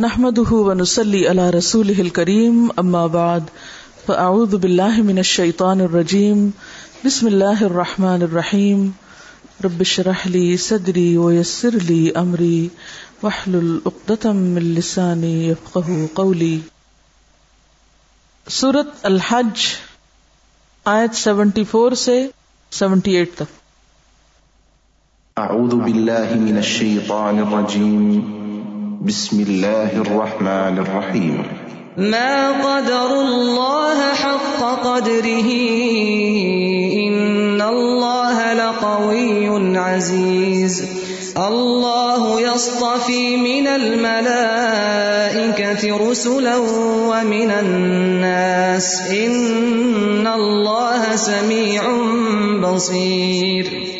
نحمده ونسلي على رسوله الكريم، أما بعد، فأعوذ بالله من الشيطان الرجيم. بسم الله الرحمن الرحيم. رب اشرح لي صدري ويسر لي أمري. واحلل عقدة من لساني يفقه قولي. سورة الحج، آیت 74 سے 78 تک۔ أعوذ بالله من الشيطان الرجيم. بسم الله الرحمن الرحيم. ما قدر الله حق قدره؟ إن الله لقوي عزيز. الله يصطفي من الملائكة رسلا ومن الناس. إن الله سميع بصير.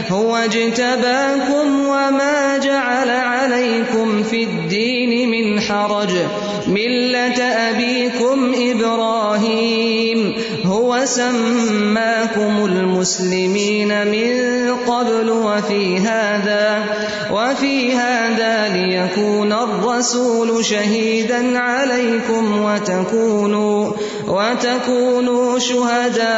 هو اجتباكم وما جعل عليكم في الدين من حرج. ملة أبيكم إبراهيم. هو سماكم المسلمين من قبل وفي هذا وفي هذا ليكون الرسول شهيدا عليكم وتكونوا وتكونوا شهداء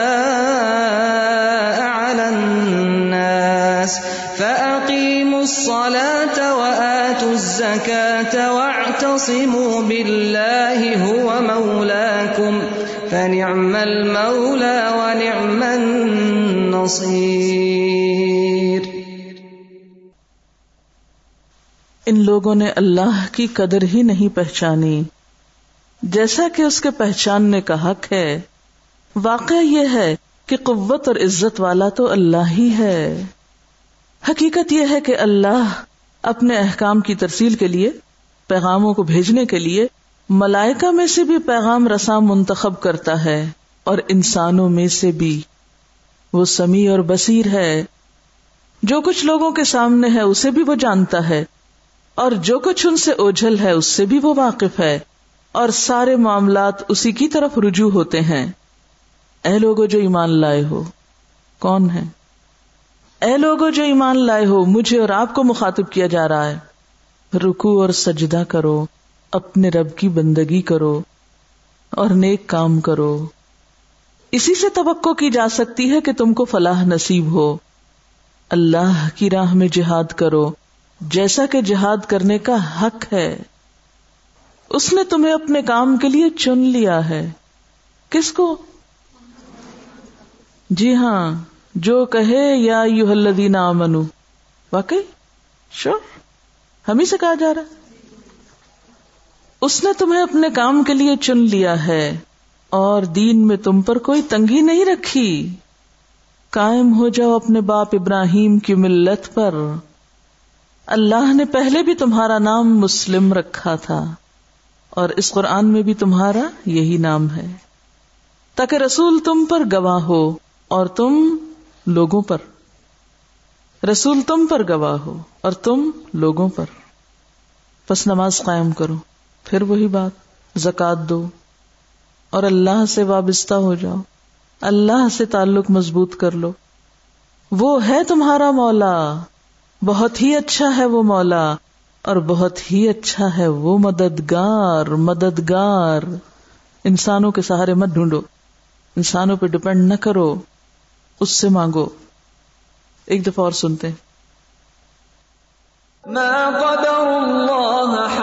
على الناس. فأقيموا الصلاة وآتوا وآتوا الزكاة واعتصموا بالله هو مولاكم فنعم المولى ونعم النصير۔ ان لوگوں نے اللہ کی قدر ہی نہیں پہچانی۔ جیسا کہ اس کے پہچاننے کا حق ہے واقع یہ ہے کہ قوت اور عزت والا تو اللہ ہی ہے۔ حقیقت یہ ہے کہ اللہ اپنے احکام کی ترسیل کے لیے، پیغاموں کو بھیجنے کے لیے، ملائکہ میں سے بھی پیغام رسام منتخب کرتا ہے اور انسانوں میں سے بھی۔ وہ سمیع اور بصیر ہے۔ جو کچھ لوگوں کے سامنے ہے، اسے بھی وہ جانتا ہے۔ اور جو کچھ ان سے اوجھل ہے، اس سے بھی وہ واقف ہے۔ اور سارے معاملات اسی کی طرف رجوع ہوتے ہیں۔ اے لوگو جو ایمان لائے ہو، کون ہے؟ اے لوگو جو ایمان لائے ہو، مجھے اور آپ کو مخاطب کیا جا رہا ہے۔ رکو اور سجدہ کرو، اپنے رب کی بندگی کرو اور نیک کام کرو۔ اسی سے توقع کی جا سکتی ہے کہ تم کو فلاح نصیب ہو۔ اللہ کی راہ میں جہاد کرو، جیسا کہ جہاد کرنے کا حق ہے۔ اس نے تمہیں اپنے کام کے لیے چن لیا ہے۔ کس کو؟ جی ہاں۔ جو کہے یا یو حلدین منو واقعی؟ شور ہم ہی سے کہا جا رہا۔ اس نے تمہیں اپنے کام کے لیے چن لیا ہے اور دین میں تم پر کوئی تنگی نہیں رکھی۔ قائم ہو جاؤ اپنے باپ ابراہیم کی ملت پر۔ اللہ نے پہلے بھی تمہارا نام مسلم رکھا تھا اور اس قرآن میں بھی تمہارا یہی نام ہے۔ تاکہ رسول تم پر گواہ ہو اور تم لوگوں پر۔ رسول تم پر گواہ ہو اور تم لوگوں پر۔ بس نماز قائم کرو، پھر وہی بات زکات دو۔ اور اللہ سے وابستہ ہو جاؤ۔ اللہ سے تعلق مضبوط کر لو۔ وہ ہے تمہارا مولا۔ بہت ہی اچھا ہے وہ مولا۔ اور بہت ہی اچھا ہے وہ مددگار مددگار۔ انسانوں کے سہارے مت ڈھونڈو۔ انسانوں پہ ڈپینڈ نہ کرو۔ اس سے مانگو۔ ایک دفعہ اور سنتے۔ ما قدر اللہ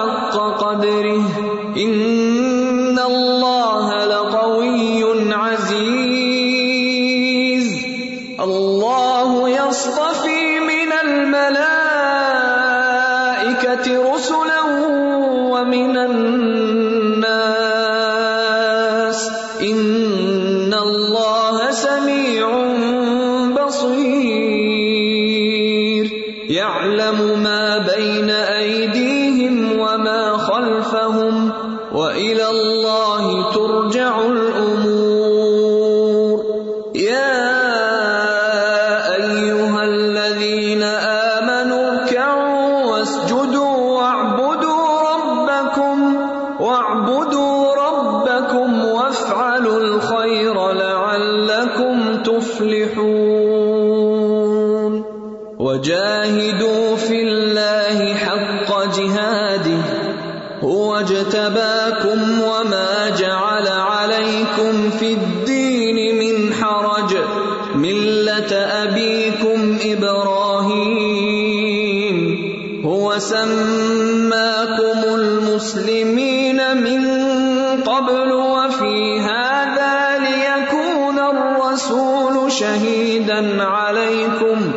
الرسول شهيدا عليكم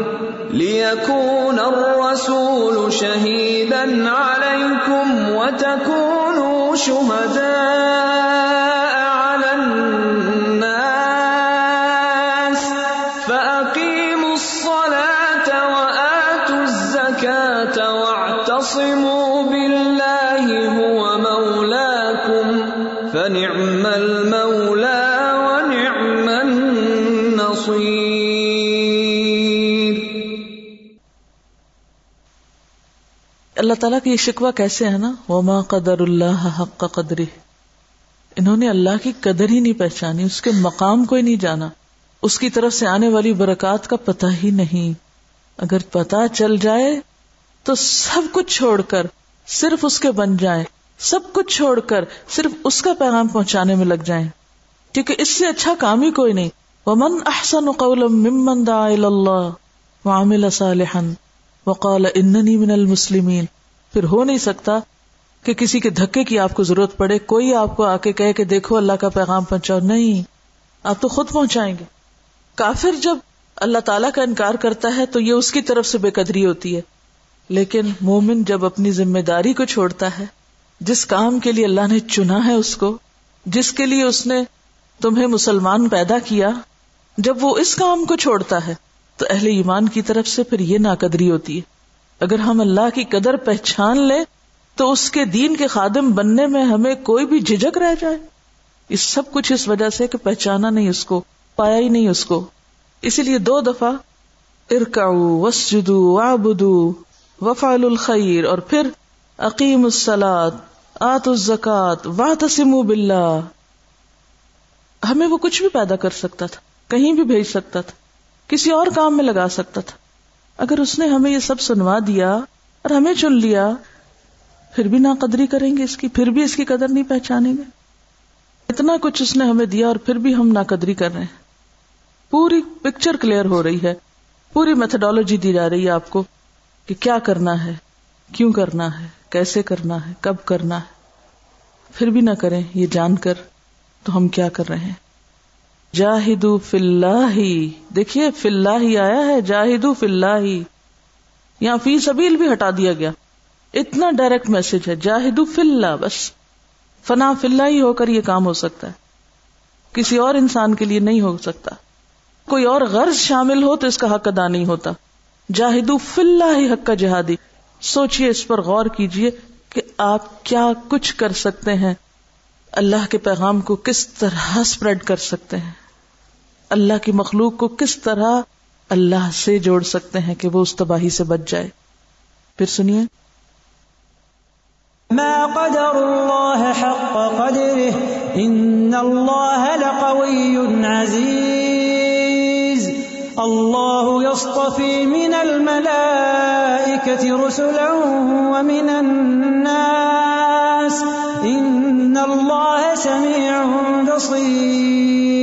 ليكون الرسول شهيدا عليكم وتكونوا شهداء. اللہ تعالیٰ کا یہ شکوہ کیسے ہے نا؟ وما قدر اللہ حق کا قدری انہوں نے اللہ کی قدر ہی نہیں پہچانی، اس کے مقام کو ہی نہیں جانا۔ اس کی طرف سے آنے والی برکات کا پتہ ہی نہیں۔ اگر پتا چل جائے تو سب کچھ چھوڑ کر، صرف اس کے بن جائیں۔ سب کچھ چھوڑ کر، صرف اس کا پیغام پہنچانے میں لگ جائیں۔ کیونکہ اس سے اچھا کام ہی کوئی نہیں۔ ومن احسن قولا ممن دعا الى اللہ وعمل صالحا وقال اننی من المسلمین پھر ہو نہیں سکتا کہ کسی کے دھکے کی آپ کو ضرورت پڑے، کوئی آپ کو آ کے کہے کہ دیکھو اللہ کا پیغام پہنچاؤ، نہیں، آپ تو خود پہنچائیں گے۔ کافر جب اللہ تعالیٰ کا انکار کرتا ہے تو یہ اس کی طرف سے بے قدری ہوتی ہے۔ لیکن مومن جب اپنی ذمہ داری کو چھوڑتا ہے، جس کام کے لیے اللہ نے چنا ہے اس کو، جس کے لیے اس نے تمہیں مسلمان پیدا کیا، جب وہ اس کام کو چھوڑتا ہے تو اہل ایمان کی طرف سے پھر یہ ناقدری ہوتی ہے۔ اگر ہم اللہ کی قدر پہچان لیں، تو اس کے دین کے خادم بننے میں ہمیں کوئی بھی جھجک رہ جائے۔ یہ سب کچھ اس وجہ سے کہ پہچانا نہیں اس کو، پایا ہی نہیں اس کو۔ اسی لیے دو دفعہ ارکاؤ وسجدو وابدو وفال الخیر، اور پھر عقیم السلاد آت الزکات وا تسم باللہ۔ ہمیں وہ کچھ بھی پیدا کر سکتا تھا، کہیں بھی بھیج سکتا تھا، کسی اور کام میں لگا سکتا تھا۔ اگر اس نے ہمیں یہ سب سنوا دیا اور ہمیں چن لیا، پھر بھی نہ قدری کریں گے اس کی، پھر بھی اس کی قدر نہیں پہچانیں گے۔ اتنا کچھ اس نے ہمیں دیا اور پھر بھی ہم نہ قدری کر رہے ہیں۔ پوری پکچر کلیئر ہو رہی ہے۔ پوری میتھڈالوجی دی جا رہی ہے آپ کو کہ کیا کرنا ہے، کیوں کرنا ہے، کیسے کرنا ہے، کب کرنا ہے۔ پھر بھی نہ کریں، یہ جان کر تو ہم کیا کر رہے ہیں۔ جاہدو فلاح دیکھیے فلاح آیا ہے، جاہدو فلاح یہاں فی سبیل بھی ہٹا دیا گیا۔ اتنا ڈائریکٹ میسج ہے، جاہدو فلّہ بس، فنا فلّہ ہی ہو کر یہ کام ہو سکتا ہے۔ کسی اور انسان کے لیے نہیں ہو سکتا۔ کوئی اور غرض شامل ہو تو اس کا حق ادا نہیں ہوتا۔ جاہدو فلّہ ہی حق کا جہادی۔ سوچئے اس پر غور کیجیے کہ آپ کیا کچھ کر سکتے ہیں۔ اللہ کے پیغام کو کس طرح اسپریڈ کر سکتے ہیں۔ اللہ کی مخلوق کو کس طرح اللہ سے جوڑ سکتے ہیں کہ وہ اس تباہی سے بچ جائے؟ پھر سنیے۔ ما قدر الله حق قدره ان الله لقوي عزيز. الله يصطفي من الملائكة رسلا ومن الناس. ان الله سميع بصير.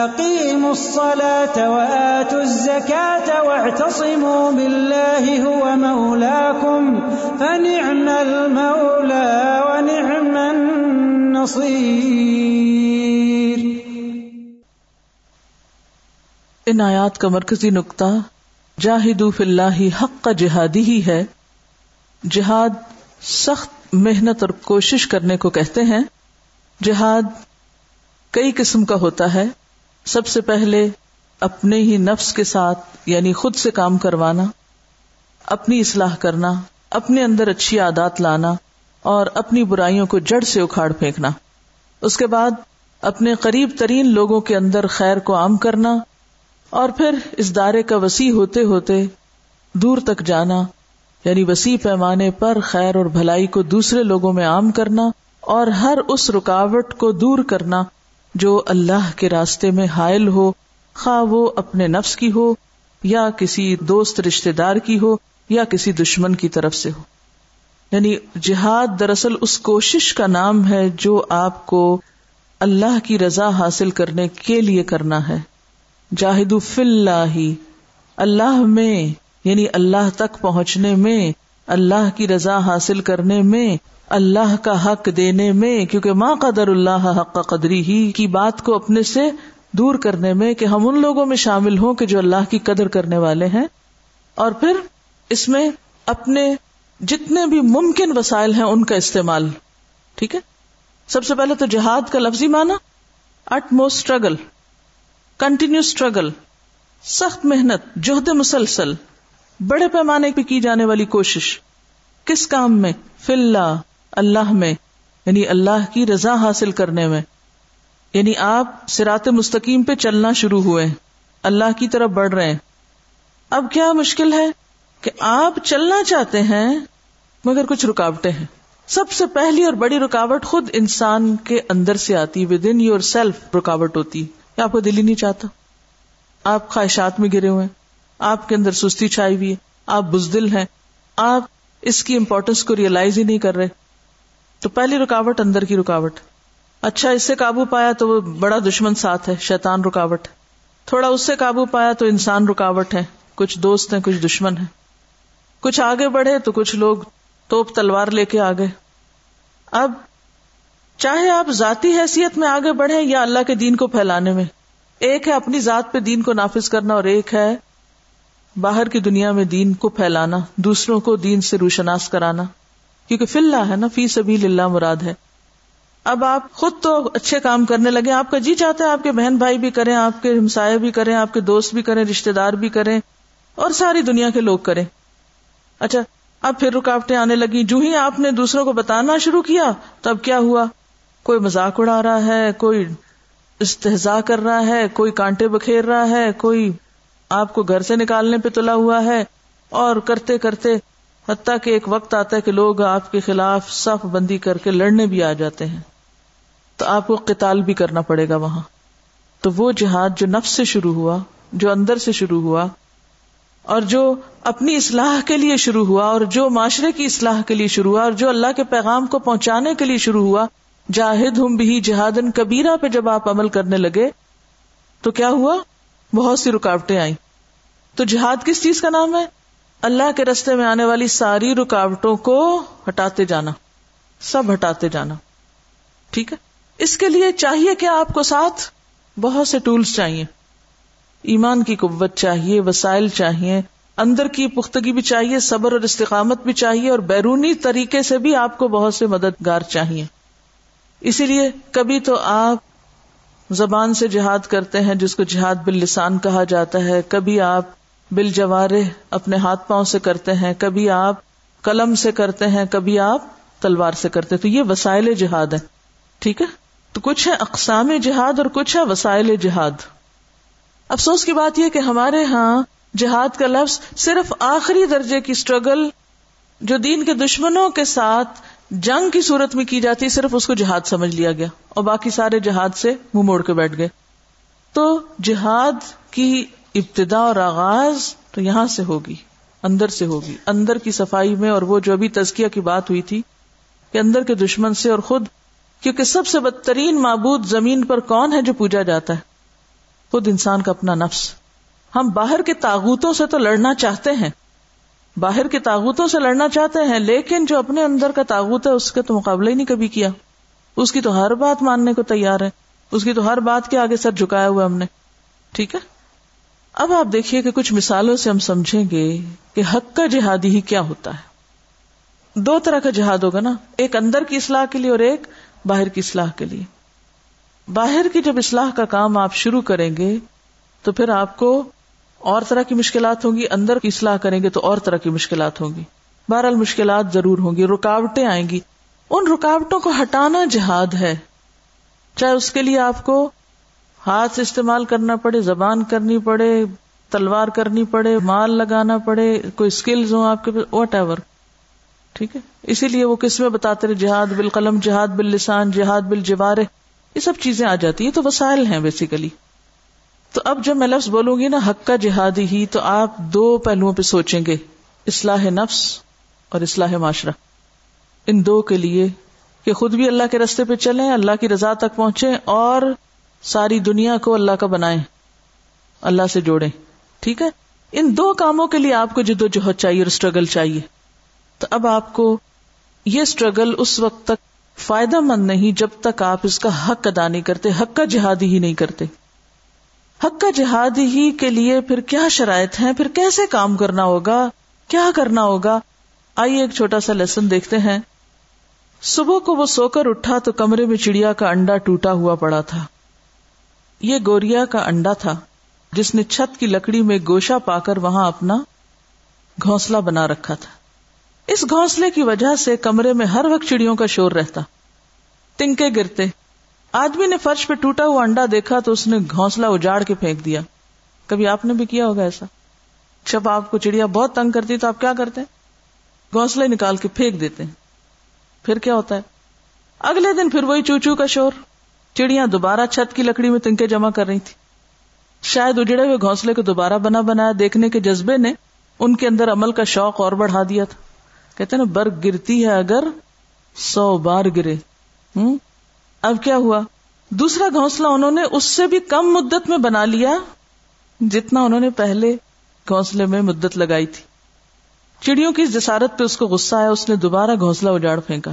فأقيموا الصلاة وآتوا الزكاة واعتصموا بالله هو مولاكم فنعم المولى ونعم النصير. ان آیات کا مرکزی نقطہ جاہدو فی اللہ حق کا جہادی ہی ہے۔ جہاد سخت محنت اور کوشش کرنے کو کہتے ہیں۔ جہاد کئی قسم کا ہوتا ہے۔ سب سے پہلے اپنے ہی نفس کے ساتھ یعنی خود سے کام کروانا، اپنی اصلاح کرنا، اپنے اندر اچھی عادات لانا اور اپنی برائیوں کو جڑ سے اکھاڑ پھینکنا۔ اس کے بعد اپنے قریب ترین لوگوں کے اندر خیر کو عام کرنا اور پھر اس دائرے کا وسیع ہوتے ہوتے دور تک جانا یعنی وسیع پیمانے پر خیر اور بھلائی کو دوسرے لوگوں میں عام کرنا اور ہر اس رکاوٹ کو دور کرنا۔ جو اللہ کے راستے میں حائل ہو، خواہ وہ اپنے نفس کی ہو، یا کسی دوست رشتے دار کی ہو، یا کسی دشمن کی طرف سے ہو۔ یعنی جہاد دراصل اس کوشش کا نام ہے جو آپ کو اللہ کی رضا حاصل کرنے کے لیے کرنا ہے۔ جاہد اللہ اللہ میں یعنی اللہ تک پہنچنے میں، اللہ کی رضا حاصل کرنے میں اللہ کا حق دینے میں، کیونکہ ماں قدر اللہ حق قدری ہی کی بات کو اپنے سے دور کرنے میں کہ ہم ان لوگوں میں شامل ہوں کہ جو اللہ کی قدر کرنے والے ہیں۔ اور پھر اس میں اپنے جتنے بھی ممکن وسائل ہیں ان کا استعمال۔ ٹھیک ہے؟ سب سے پہلے تو جہاد کا لفظی مانا utmost struggle continue struggle سخت محنت جوہد مسلسل، بڑے پیمانے پہ کی جانے والی کوشش۔ کس کام میں؟ فی اللہ میں یعنی اللہ کی رضا حاصل کرنے میں. یعنی آپ سرات مستقیم پہ چلنا شروع ہوئے اللہ کی طرف بڑھ رہے ہیں. اب کیا مشکل ہے کہ آپ چلنا چاہتے ہیں مگر کچھ رکاوٹیں ہیں. سب سے پہلی اور بڑی رکاوٹ خود انسان کے اندر سے آتی ود ان یور سیلف رکاوٹ ہوتی ہے. آپ کو دل ہی نہیں چاہتا. آپ خواہشات میں گرے ہوئے ہیں. آپ کے اندر سستی چھائی ہوئی ہے. آپ بزدل ہیں. آپ اس کی امپورٹینس کو ریئلائز ہی نہیں کر رہے. تو پہلی رکاوٹ اندر کی رکاوٹ۔ اچھا اس سے قابو پایا تو وہ بڑا دشمن ساتھ ہے، شیطان رکاوٹ۔ تھوڑا اس سے قابو پایا تو انسان رکاوٹ ہے۔ کچھ دوست ہیں، کچھ دشمن ہیں۔ کچھ آگے بڑھے تو کچھ لوگ توپ تلوار لے کے آگے اب، چاہے آپ ذاتی حیثیت میں آگے بڑھے یا اللہ کے دین کو پھیلانے میں، ایک ہے اپنی ذات پہ دین کو نافذ کرنا اور ایک ہے باہر کی دنیا میں دین کو پھیلانا، دوسروں کو دین سے روشناس کرانا۔ کیونکہ فی اللہ ہے نا، فی سبھی اللہ مراد ہے۔ اب آپ خود تو اچھے کام کرنے لگے، آپ کا جی چاہتے ہیں آپ کے بہن بھائی بھی کریں، آپ کے ہمسائے بھی کریں، آپ کے دوست بھی کریں رشتے دار بھی کریں، اور ساری دنیا کے لوگ کریں۔ اچھا اب پھر رکاوٹیں آنے لگی جو ہی آپ نے دوسروں کو بتانا شروع کیا، تب کیا ہوا؟ کوئی مذاق اڑا رہا ہے، کوئی استحضا کر رہا ہے، کوئی کانٹے بکھیر رہا ہے، کوئی آپ کو گھر سے نکالنے پہ تلا ہوا ہے، اور کرتے کرتے حتیٰ کہ ایک وقت آتا ہے کہ لوگ آپ کے خلاف صف بندی کر کے لڑنے بھی آ جاتے ہیں۔ تو آپ کو قتال بھی کرنا پڑے گا وہاں۔ تو وہ جہاد جو نفس سے شروع ہوا، جو اندر سے شروع ہوا، اور جو اپنی اصلاح کے لیے شروع ہوا، اور جو معاشرے کی اصلاح کے لیے شروع ہوا، اور جو اللہ کے پیغام کو پہنچانے کے لیے شروع ہوا، جاہد ہوں بھی جہادن کبیرہ پہ جب آپ عمل کرنے لگے، تو کیا ہوا؟ بہت سی رکاوٹیں آئیں۔ تو جہاد کس چیز کا نام ہے؟ اللہ کے رستے میں آنے والی ساری رکاوٹوں کو ہٹاتے جانا، سب ہٹاتے جانا، ٹھیک ہے؟ اس کے لیے چاہیے کہ آپ کو ساتھ بہت سے ٹولس چاہیے، ایمان کی قوت چاہیے، وسائل چاہیے، اندر کی پختگی بھی چاہیے، صبر اور استقامت بھی چاہیے اور بیرونی طریقے سے بھی آپ کو بہت سے مددگار چاہیے۔ اسی لیے کبھی تو آپ زبان سے جہاد کرتے ہیں، جس کو جہاد بال لسان کہا جاتا ہے، کبھی آپ بل جوارے اپنے ہاتھ پاؤں سے کرتے ہیں، کبھی آپ قلم سے کرتے ہیں، کبھی آپ تلوار سے کرتے تو یہ وسائل جہاد ہے ٹھیک ہے؟ تو کچھ ہے اقسام جہاد اور کچھ ہے وسائل جہاد۔ افسوس کی بات یہ کہ ہمارے ہاں جہاد کا لفظ صرف آخری درجے کی اسٹرگل جو دین کے دشمنوں کے ساتھ جنگ کی صورت میں کی جاتی صرف اس کو جہاد سمجھ لیا گیا۔ اور باقی سارے جہاد سے منہ موڑ کے بیٹھ گئے۔ تو جہاد کی ابتدا اور آغاز تو یہاں سے ہوگی، اندر سے ہوگی۔ اندر کی صفائی میں اور وہ جو ابھی تزکیہ کی بات ہوئی تھی کہ اندر کے دشمن سے اور خود، کیونکہ سب سے بدترین معبود زمین پر کون ہے جو پوجا جاتا ہے؟ خود انسان کا اپنا نفس۔ ہم باہر کے تاغوتوں سے تو لڑنا چاہتے ہیں۔ باہر کے تاغوتوں سے لڑنا چاہتے ہیں، لیکن جو اپنے اندر کا تاغوت ہے، اس کا تو مقابلہ ہی نہیں کبھی کیا۔ اس کی تو ہر بات ماننے کو تیار ہے۔ اس کی تو ہر بات کے آگے سر جھکایا ہوا ہم نے۔ ٹھیک ہے؟ اب آپ دیکھیے کہ کچھ مثالوں سے ہم سمجھیں گے کہ حق کا جہادی ہی کیا ہوتا ہے۔ دو طرح کا جہاد ہوگا نا، ایک اندر کی اصلاح کے لیے اور ایک باہر کی اصلاح کے لیے۔ باہر کی جب اصلاح کا کام آپ شروع کریں گے، تو پھر آپ کو اور طرح کی مشکلات ہوں گی، اندر کی اصلاح کریں گے تو اور طرح کی مشکلات ہوں گی۔ بہرحال مشکلات ضرور ہوں گی، رکاوٹیں آئیں گی۔ ان رکاوٹوں کو ہٹانا جہاد ہے۔ چاہے اس کے لیے آپ کو ہاتھ استعمال کرنا پڑے، زبان کرنی پڑے، تلوار کرنی پڑے، مال لگانا پڑے، کوئی اسکلز ہوں آپ کے وٹ ایور ٹھیک ہے؟ اسی لیے وہ کس میں بتاتے رہے، جہاد بال قلم جہاد بال لسان جہاد بل جوار یہ سب چیزیں آ جاتی ہیں تو وسائل ہیں بیسیکلی تو اب جب میں لفظ بولوں گی نا، حق کا جہادی ہی، تو آپ دو پہلوؤں پہ سوچیں گے، اصلاح نفس اور اصلاح معاشرہ۔ ان دو کے لیے کہ خود بھی اللہ کے رستے پہ چلیں، اللہ کی رضا تک پہنچے اور ساری دنیا کو اللہ کا بنائیں، اللہ سے جوڑے ٹھیک ہے؟ ان دو کاموں کے لیے آپ کو جد و جہد چاہیے اور اسٹرگل چاہیے۔ تو اب آپ کو یہ اسٹرگل اس وقت تک فائدہ مند نہیں جب تک آپ اس کا حق ادا نہیں کرتے، حق کا جہادی ہی نہیں کرتے۔ حق کا جہادی ہی کے لیے پھر کیا شرائط ہیں؟ پھر کیسے کام کرنا ہوگا؟ کیا کرنا ہوگا؟ آئیے ایک چھوٹا سا لیسن دیکھتے ہیں۔ صبح کو وہ سو کر اٹھا تو کمرے میں چڑیا کا انڈا ٹوٹا ہوا پڑا تھا۔ یہ گوریا کا انڈا تھا، جس نے چھت کی لکڑی میں گوشا پا کر وہاں اپنا گھونسلہ بنا رکھا تھا۔ اس گھونسلے کی وجہ سے کمرے میں ہر وقت چڑیوں کا شور رہتا۔ تنکے گرتے۔ آدمی نے فرش پہ ٹوٹا ہوا انڈا دیکھا تو اس نے گھونسلہ اجاڑ کے پھینک دیا۔ کبھی آپ نے بھی کیا ہوگا ایسا؟ جب آپ کو چڑیا بہت تنگ کرتی تو آپ کیا کرتے؟ گھونسلے نکال کے پھینک دیتے۔ پھر کیا ہوتا ہے؟ اگلے دن پھر وہی چوچو کا شور۔ چڑیاں دوبارہ چھت کی لکڑی میں تنکے جمع کر رہی تھی۔ شاید اجڑے ہوئے گھونسلے کو دوبارہ بنا بنایا، دیکھنے کے جذبے نے ان کے اندر عمل کا شوق اور بڑھا دیا تھا۔ کہتے نا، برگ گرتی ہے اگر سو بار گرے۔ ہوں؟ اب کیا ہوا؟ دوسرا گھونسلہ انہوں نے اس سے بھی کم مدت میں بنا لیا جتنا انہوں نے پہلے گھونسلے میں مدت لگائی تھی۔ چڑیوں کی جسارت پہ اس کو غصہ آیا، اس نے دوبارہ گھونسلہ اجاڑ پھینکا۔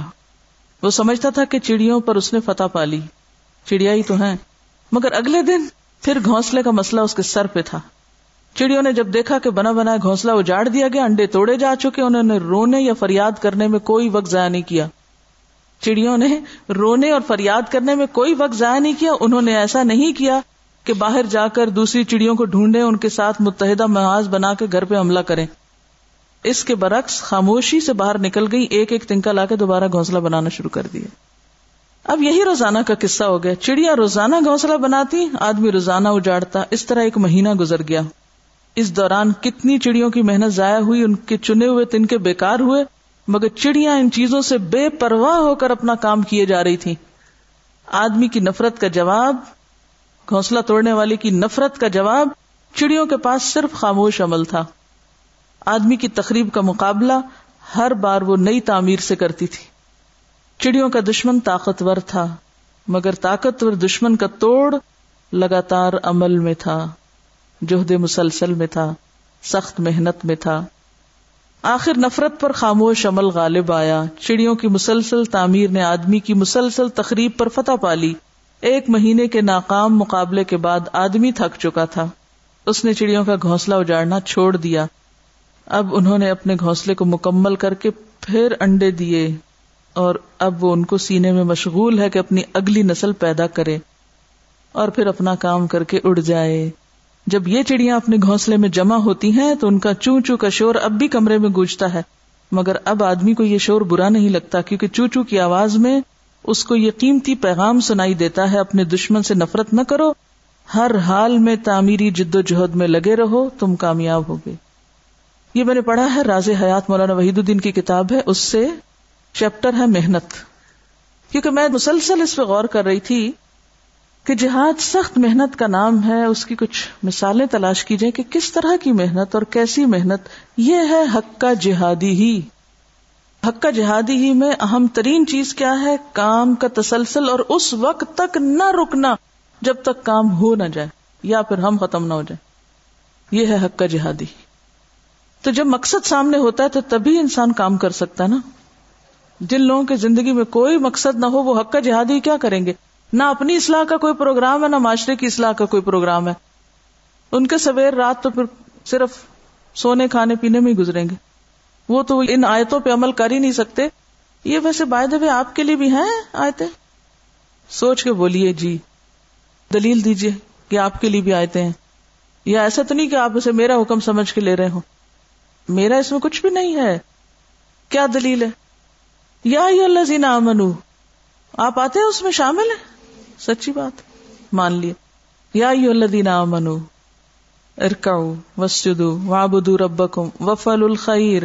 وہ سمجھتا تھا کہ چڑیوں پر اس نے فتح پا لی۔ چڑیا ہی تو ہے مگر اگلے دن پھر گھونسلے کا مسئلہ اس کے سر پہ تھا۔ چڑیوں نے جب دیکھا کہ بنا بنا گھونسلہ اجاڑ دیا گیا، انڈے توڑے جا چکے، انہوں نے رونے یا فریاد کرنے میں کوئی وقت ضائع نہیں کیا۔ چڑیوں نے رونے اور فریاد کرنے میں کوئی وقت ضائع نہیں کیا۔ انہوں نے ایسا نہیں کیا کہ باہر جا کر دوسری چڑیوں کو ڈھونڈے ان کے ساتھ متحدہ محاذ بنا کے گھر پہ حملہ کریں۔ اس کے برعکس خاموشی سے باہر نکل گئی، ایک ایک تنکا لا کے دوبارہ گھونسلہ بنانا شروع کر دیا اب یہی روزانہ کا قصہ ہو گیا۔ چڑیا روزانہ گھونسلہ بناتی، آدمی روزانہ اجاڑتا، اس طرح ایک مہینہ گزر گیا۔ اس دوران کتنی چڑیوں کی محنت ضائع ہوئی، ان کے چنے ہوئے تنکے بیکار ہوئے، مگر چڑیا ان چیزوں سے بے پرواہ ہو کر اپنا کام کیے جا رہی تھی آدمی کی نفرت کا جواب، گھونسلہ توڑنے والے کی نفرت کا جواب چڑیوں کے پاس صرف خاموش عمل تھا۔ آدمی کی تقریب کا مقابلہ ہر بار وہ نئی تعمیر سے کرتی تھی۔ چڑیوں کا دشمن طاقتور تھا، مگر طاقتور دشمن کا توڑ لگاتار عمل میں تھا جوہد مسلسل میں تھا، سخت محنت میں تھا۔ آخر نفرت پر خاموش عمل غالب آیا۔ چڑیوں کی مسلسل تعمیر نے آدمی کی مسلسل تقریب پر فتح پالی ایک مہینے کے ناکام مقابلے کے بعد آدمی تھک چکا تھا۔ اس نے چڑیوں کا گھونسلہ اجاڑنا چھوڑ دیا۔ اب انہوں نے اپنے گھونسلے کو مکمل کر کے پھر انڈے دیے۔ اور اب وہ ان کو سینے میں مشغول ہے کہ اپنی اگلی نسل پیدا کرے اور پھر اپنا کام کر کے اڑ جائے۔ جب یہ چڑیاں اپنے گھونسلے میں جمع ہوتی ہیں تو ان کا چو چو کا شور اب بھی کمرے میں گونجتا ہے۔ مگر اب آدمی کو یہ شور برا نہیں لگتا کیونکہ چو چو کی آواز میں اس کو یہ قیمتی پیغام سنائی دیتا ہے، اپنے دشمن سے نفرت نہ کرو۔ ہر حال میں تعمیری جد و جہد میں لگے رہو، تم کامیاب ہوگے۔ یہ میں نے پڑھا ہے، راز حیات مولانا وحید الدین کی کتاب ہے، اس سے چیپٹر ہے محنت۔ کیونکہ میں مسلسل اس پہ غور کر رہی تھی کہ جہاد سخت محنت کا نام ہے، اس کی کچھ مثالیں تلاش کی جائیں کہ کس طرح کی محنت اور کیسی محنت، یہ ہے حق کا جہادی ہی۔ حق کا جہادی ہی میں اہم ترین چیز کیا ہے؟ کام کا تسلسل اور اس وقت تک نہ رکنا جب تک کام ہو نہ جائے یا پھر ہم ختم نہ ہو جائے یہ ہے حق کا جہادی۔ تو جب مقصد سامنے ہوتا ہے تو تبھی انسان کام کر سکتا ہے نا۔ جن لوگوں کی زندگی میں کوئی مقصد نہ ہو، وہ حق کا جہادی کیا کریں گے؟ نہ اپنی اصلاح کا کوئی پروگرام ہے، نہ معاشرے کی اصلاح کا کوئی پروگرام ہے۔ ان کے سویر رات تو پھر صرف سونے، کھانے، پینے میں ہی گزریں گے۔ وہ تو ان آیتوں پہ عمل کر ہی نہیں سکتے۔ یہ ویسے بائد آپ کے لیے بھی ہیں آیتیں؟ سوچ کے بولیے جی۔ دلیل دیجیے کہ آپ کے لیے بھی آیتیں ہیں۔ یا ایسا تو نہیں کہ آپ اسے میرا حکم سمجھ کے لے رہے ہو میرا اس میں کچھ بھی نہیں ہے۔ کیا دلیل ہے؟ یا اللہ زینا منو آپ آتے ہیں اس میں شامل ہیں؟ سچی بات، مان لیے۔ یا اللہ دینا منو ارکاؤ وسجدو وابدو ربکم وفل الخیر۔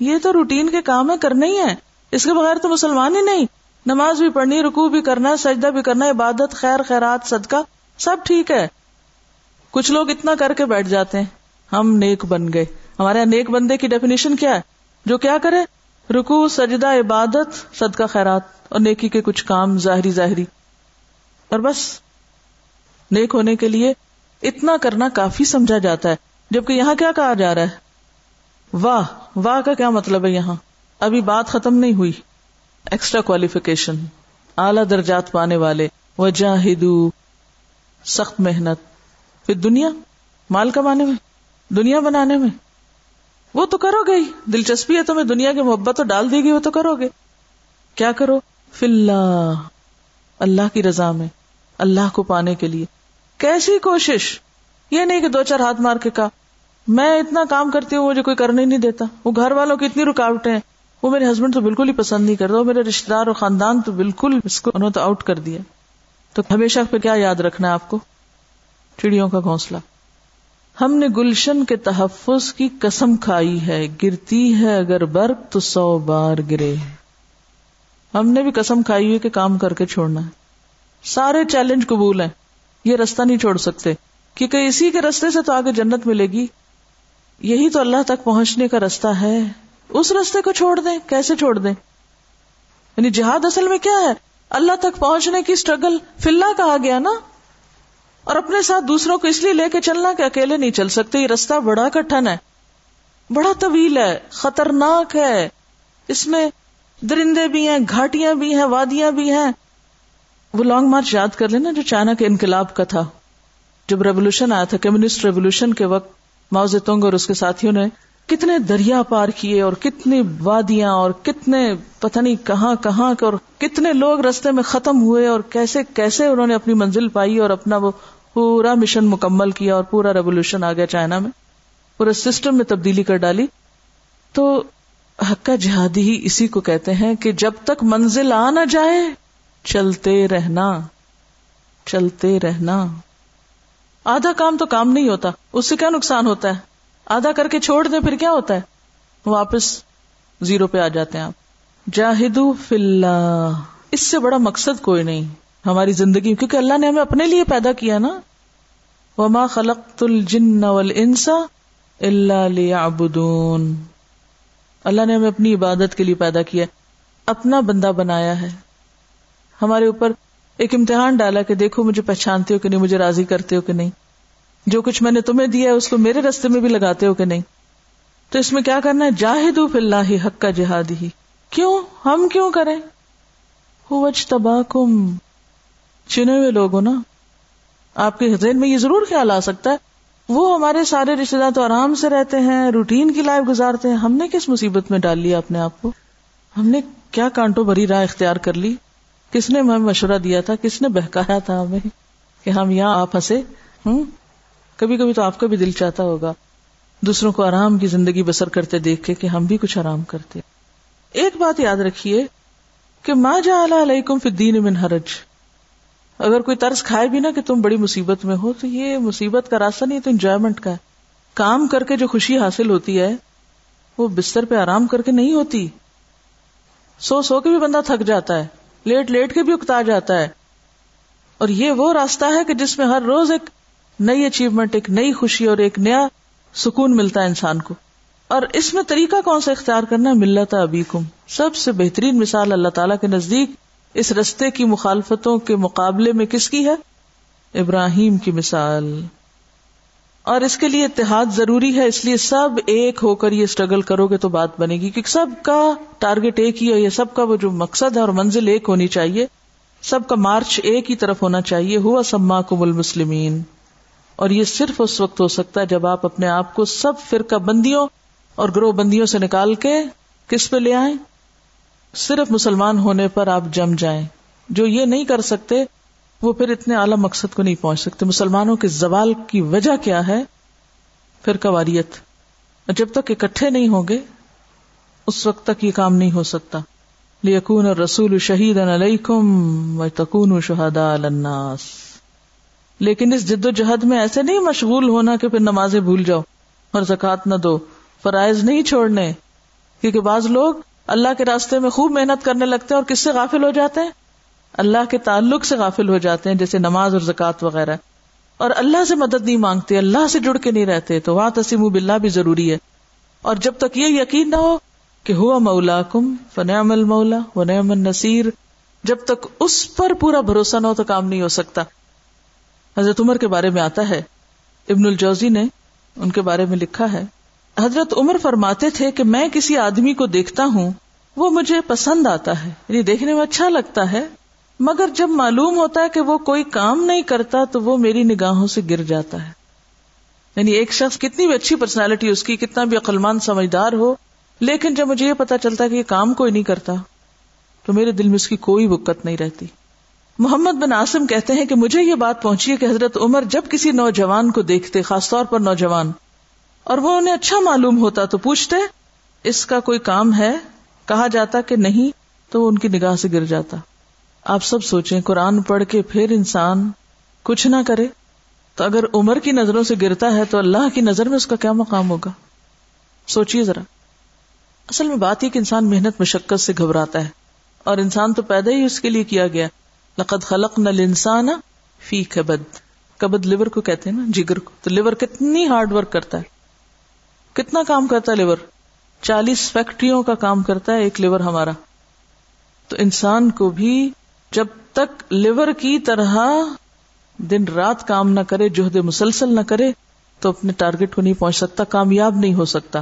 یہ تو روٹین کے کام ہے کرنا ہی ہے اس کے بغیر تو مسلمان ہی نہیں۔ نماز بھی پڑھنی رکو بھی کرنا، سجدہ بھی کرنا ہے عبادت، خیر، خیرات، صدقہ، سب ٹھیک ہے۔ کچھ لوگ اتنا کر کے بیٹھ جاتے ہیں، ہم نیک بن گئے۔ ہمارے یہاں نیک بندے کی ڈیفینیشن کیا ہے؟ جو کیا کرے؟ رکو سجدہ، عبادت، صدقہ، خیرات اور نیکی کے کچھ کام ظاہری ظاہری۔ اور بس، نیک ہونے کے لیے اتنا کرنا کافی سمجھا جاتا ہے، جبکہ یہاں کیا کہا جا رہا ہے؟ واہ واہ کا کیا مطلب ہے یہاں؟ ابھی بات ختم نہیں ہوئی۔ ایکسٹرا کوالیفیکیشن اعلی درجات پانے والے۔ وجاہدو سخت محنت۔ پھر دنیا، مال کمانے میں؟ دنیا بنانے میں؟ وہ تو کرو گے دلچسپی ہے تمہیں دنیا کی محبت تو ڈال دی گئی، وہ تو کرو گے۔ کیا کرو؟ فی اللہ۔ اللہ کی رضا میں۔ اللہ کو پانے کے لیے۔ کیسی کوشش؟ یہ نہیں کہ دو چار ہاتھ مار کے کہا، میں اتنا کام کرتی ہوں مجھے کوئی کرنے نہیں دیتا۔ وہ گھر والوں کی اتنی رکاوٹیں ہیں۔ وہ میرے ہسبینڈ تو بالکل ہی پسند نہیں کرتا۔ وہ میرے رشتے دار اور خاندان تو بالکل اس کو انہوں تو آؤٹ کر دیا۔ تو ہمیشہ پہ کیا یاد رکھنا ہے آپ کو؟ چڑیوں کا گھونسلہ۔ ہم نے گلشن کے تحفظ کی قسم کھائی ہے، گرتی ہے اگر برق تو سو بار گرے۔ ہم نے بھی قسم کھائی ہوئی کہ کام کر کے چھوڑنا ہے۔ سارے چیلنج قبول ہیں۔ یہ رستہ نہیں چھوڑ سکتے۔ کیونکہ اسی کے رستے سے تو آگے جنت ملے گی۔ یہی تو اللہ تک پہنچنے کا رستہ ہے۔ اس رستے کو چھوڑ دیں۔ کیسے چھوڑ دیں؟ یعنی جہاد اصل میں کیا ہے؟ اللہ تک پہنچنے کی اسٹرگل فلّہ کہا گیا نا؟ اور اپنے ساتھ دوسروں کو اس لیے لے کے چلنا کہ اکیلے نہیں چل سکتے، یہ رستہ بڑا کٹھن ہے۔ بڑا طویل ہے، خطرناک ہے۔ اس میں درندے بھی ہیں، گھاٹیاں بھی ہیں، وادیاں بھی ہیں۔ وہ لانگ مارچ یاد کر لینا جو چائنا کے انقلاب کا تھا۔ جب ریولیوشن آیا تھا، کمیونسٹ ریولیوشن کے وقت تنگ اور اس کے ساتھیوں نے کتنے دریا پار کیے اور کتنی وادیاں اور کتنے پتہ نہیں کہاں کہاں اور کتنے لوگ رستے میں ختم ہوئے اور کیسے کیسے انہوں نے اپنی منزل پائی اور اپنا وہ پورا مشن مکمل کیا اور پورا ریولیوشن آ گیا چائنا میں، پورے سسٹم میں تبدیلی کر ڈالی۔ تو حقہ جہادی ہی اسی کو کہتے ہیں کہ جب تک منزل آ نہ جائے، چلتے رہنا چلتے رہنا۔ آدھا کام تو کام نہیں ہوتا، اس سے کیا نقصان ہوتا ہے؟ آدھا کر کے چھوڑ دیں، پھر کیا ہوتا ہے؟ واپس زیرو پہ آ جاتے ہیں آپ۔ جاہدو اللہ۔ اس سے بڑا مقصد کوئی نہیں۔ ہماری زندگی، کیونکہ اللہ نے ہمیں اپنے لیے پیدا کیا نا۔ وما خلق الجن والانس الا ليعبدون۔ اللہ نے ہمیں اپنی عبادت کے لیے پیدا کیا، اپنا بندہ بنایا ہے۔ ہمارے اوپر ایک امتحان ڈالا کہ دیکھو مجھے پہچانتے ہو کہ نہیں، مجھے راضی کرتے ہو کہ نہیں۔ جو کچھ میں نے تمہیں دیا ہے، اس کو میرے رستے میں بھی لگاتے ہو کہ نہیں۔ تو اس میں کیا کرنا ہے؟ جاہد اللہ حق کا جہاد ہی کیوں؟ ہم کیوں کریں؟ تباہ کم چنے ہوئے لوگ ہو نا، آپ کے ذہن میں یہ ضرور خیال آ سکتا ہے، وہ ہمارے سارے رشتے دار تو آرام سے رہتے ہیں، روٹین کی لائف گزارتے ہیں، ہم نے کس مصیبت میں ڈال لیا اپنے آپ کو؟ ہم نے کیا کانٹوں بھری راہ اختیار کر لی؟ کس نے ہمیں مشورہ دیا تھا؟ کس نے بہکایا تھا ہمیں کہ ہم یہاں آپ ہنسے؟ ہوں کبھی کبھی تو آپ کا بھی دل چاہتا ہوگا، دوسروں کو آرام کی زندگی بسر کرتے دیکھ کے کہ ہم بھی کچھ آرام کرتے۔ ایک بات یاد رکھیے کہ ماں جا علیکم فی الدین من حرج اگر کوئی طرز کھائے بھی نا کہ تم بڑی مصیبت میں ہو، تو یہ مصیبت کا راستہ نہیں، تو انجوائمنٹ کا ہے۔ کام کر کے جو خوشی حاصل ہوتی ہے، وہ بستر پہ آرام کر کے نہیں ہوتی۔ سو سو کے بھی بندہ تھک جاتا ہے، لیٹ لیٹ کے بھی اکتا جاتا ہے۔ اور یہ وہ راستہ ہے کہ جس میں ہر روز ایک نئی اچیومنٹ ایک نئی خوشی اور ایک نیا سکون ملتا ہے انسان کو۔ اور اس میں طریقہ کون سا اختیار کرنا ہے؟ ملت ابیکم۔ سب سے بہترین مثال اللہ تعالیٰ کے نزدیک اس رستے کی مخالفتوں کے مقابلے میں کس کی ہے؟ ابراہیم کی مثال۔ اور اس کے لیے اتحاد ضروری ہے، اس لیے سب ایک ہو کر یہ اسٹرگل کرو گے تو بات بنے گی، کیونکہ سب کا ٹارگیٹ ایک ہی ہے، یہ سب کا وہ جو مقصد ہے اور منزل ایک ہونی چاہیے، سب کا مارچ ایک ہی طرف ہونا چاہیے۔ ہوا سما کم المسلمین۔ اور یہ صرف اس وقت ہو سکتا ہے جب آپ اپنے آپ کو سب فرقہ بندیوں اور گروہ بندیوں سے نکال کے کس پہ لے آئیں؟ صرف مسلمان ہونے پر آپ جم جائیں، جو یہ نہیں کر سکتے، وہ پھر اتنے اعلی مقصد کو نہیں پہنچ سکتے۔ مسلمانوں کے زوال کی وجہ کیا ہے؟ پھر قواریت۔ جب تک اکٹھے نہیں ہوں گے، اس وقت تک یہ کام نہیں ہو سکتا۔ لیکون رسول شہید علیکم تکون شہدا الناس۔ لیکن اس جد و جہد میں ایسے نہیں مشغول ہونا کہ پھر نمازیں بھول جاؤ اور زکات نہ دو۔ فرائض نہیں چھوڑنے، کیونکہ بعض لوگ اللہ کے راستے میں خوب محنت کرنے لگتے ہیں اور کس سے غافل ہو جاتے ہیں؟ اللہ کے تعلق سے غافل ہو جاتے ہیں، جیسے نماز اور زکوٰۃ وغیرہ۔ اور اللہ سے مدد نہیں مانگتے، اللہ سے جڑ کے نہیں رہتے، تو وہاں تسیم بلّہ بھی ضروری ہے۔ اور جب تک یہ یقین نہ ہو کہ ہوا مولا کم فنعم المولا ونعم النصیر، جب تک اس پر پورا بھروسہ نہ ہو تو کام نہیں ہو سکتا۔ حضرت عمر کے بارے میں آتا ہے۔ ابن الجوزی نے ان کے بارے میں لکھا ہے۔ حضرت عمر فرماتے تھے کہ میں کسی آدمی کو دیکھتا ہوں، وہ مجھے پسند آتا ہے۔ یعنی دیکھنے میں اچھا لگتا ہے، مگر جب معلوم ہوتا ہے کہ وہ کوئی کام نہیں کرتا تو وہ میری نگاہوں سے گر جاتا ہے۔ یعنی ایک شخص کتنی بھی اچھی پرسنالٹی اس کی، کتنا بھی عقلمان سمجھدار ہو، لیکن جب مجھے یہ پتا چلتا ہے کہ یہ کام کوئی نہیں کرتا، تو میرے دل میں اس کی کوئی بکت نہیں رہتی۔ محمد بن آسم کہتے ہیں کہ مجھے یہ بات پہنچی ہے کہ حضرت عمر جب کسی نوجوان کو دیکھتے، خاص طور پر نوجوان اور وہ انہیں اچھا معلوم ہوتا تو پوچھتے، اس کا کوئی کام ہے؟ کہا جاتا کہ نہیں، تو وہ ان کی نگاہ سے گر جاتا۔ آپ سب سوچیں، قرآن پڑھ کے پھر انسان کچھ نہ کرے۔ تو اگر عمر کی نظروں سے گرتا ہے تو اللہ کی نظر میں اس کا کیا مقام ہوگا؟ سوچیے ذرا۔ اصل میں بات یہ کہ انسان محنت مشقت سے گھبراتا ہے۔ اور انسان تو پیدا ہی اس کے لیے کیا گیا۔ لقد خلق نل انسان فی کبد۔ کبد لیور کو کہتے ہیں نا، جگر کو۔ تو لیور کتنی ہارڈ ورک کرتا ہے۔ کتنا کام کرتا ہے لیور چالیس فیکٹریوں کا کام کرتا ہے ایک لیور ہمارا۔ تو انسان کو بھی جب تک لیور کی طرح دن رات کام نہ کرے جوہد مسلسل نہ کرے، تو اپنے ٹارگیٹ کو نہیں پہنچ سکتا، کامیاب نہیں ہو سکتا۔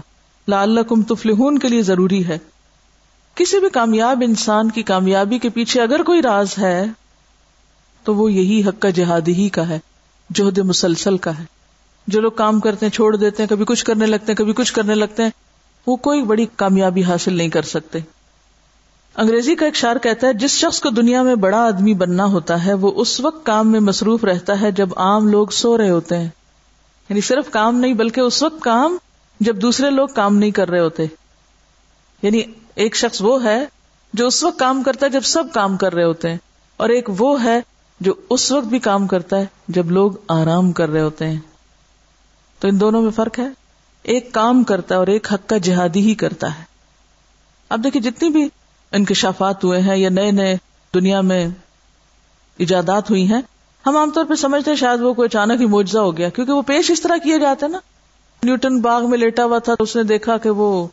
لا اللہ کم تفلحون کے لیے ضروری ہے۔ کسی بھی کامیاب انسان کی کامیابی کے پیچھے اگر کوئی راز ہے، تو وہ یہی حق کا جہادی ہی کا ہے جوہد مسلسل کا ہے۔ جو لوگ کام کرتے ہیں، چھوڑ دیتے ہیں، کبھی کچھ کرنے لگتے ہیں، کبھی کچھ کرنے لگتے ہیں، وہ کوئی بڑی کامیابی حاصل نہیں کر سکتے۔ انگریزی کا ایک شعر کہتا ہے، جس شخص کو دنیا میں بڑا آدمی بننا ہوتا ہے، وہ اس وقت کام میں مصروف رہتا ہے جب عام لوگ سو رہے ہوتے ہیں۔ یعنی صرف کام نہیں، بلکہ اس وقت کام جب دوسرے لوگ کام نہیں کر رہے ہوتے۔ یعنی ایک شخص وہ ہے جو اس وقت کام کرتا ہے جب سب کام کر رہے ہوتے ہیں، اور ایک وہ ہے جو اس وقت بھی کام کرتا ہے جب لوگ آرام کر رہے ہوتے ہیں۔ تو ان دونوں میں فرق ہے؟ ایک کام کرتا ہے اور ایک حق کا جہادی ہی کرتا ہے۔ اب دیکھیے جتنی بھی انکشافات ہوئے ہیں یا نئے نئے دنیا میں ایجادات ہوئی ہیں، ہم عام طور پہ سمجھتے ہیں شاید وہ کوئی اچانک ہی معجزہ ہو گیا، کیونکہ وہ پیش اس طرح کیے جاتے ہیں نا۔ نیوٹن باغ میں لیٹا ہوا تھا تو اس نے دیکھا کہ وہ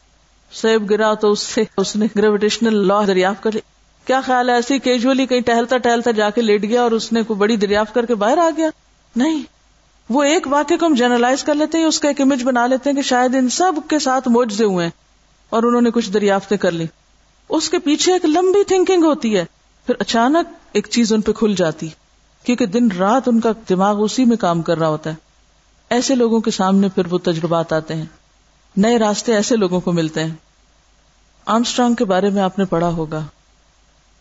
سیب گرا تو اس سے اس نے گریویٹیشنل لا دریافت کر کیا خیال ہے ایسی کیجولی کہیں ٹہلتا ٹہلتا جا کے لیٹ گیا اور اس نے کوئی بڑی دریافت کر کے باہر آ گیا؟ نہیں۔ وہ ایک واقعے کو ہم جرنلائز کر لیتے ہیں، اس کا ایک امیج بنا لیتے ہیں کہ شاید ان سب کے ساتھ موجے ہوئے ہیں اور انہوں نے کچھ دریافتیں کر لی۔ اس کے پیچھے ایک لمبی تھنکنگ ہوتی ہے۔ پھر اچانک ایک چیز ان پہ کھل جاتی، کیونکہ دن رات ان کا دماغ اسی میں کام کر رہا ہوتا ہے۔ ایسے لوگوں کے سامنے پھر وہ تجربات آتے ہیں۔ نئے راستے ایسے لوگوں کو ملتے ہیں۔ آمسٹرانگ کے بارے میں آپ نے پڑھا ہوگا۔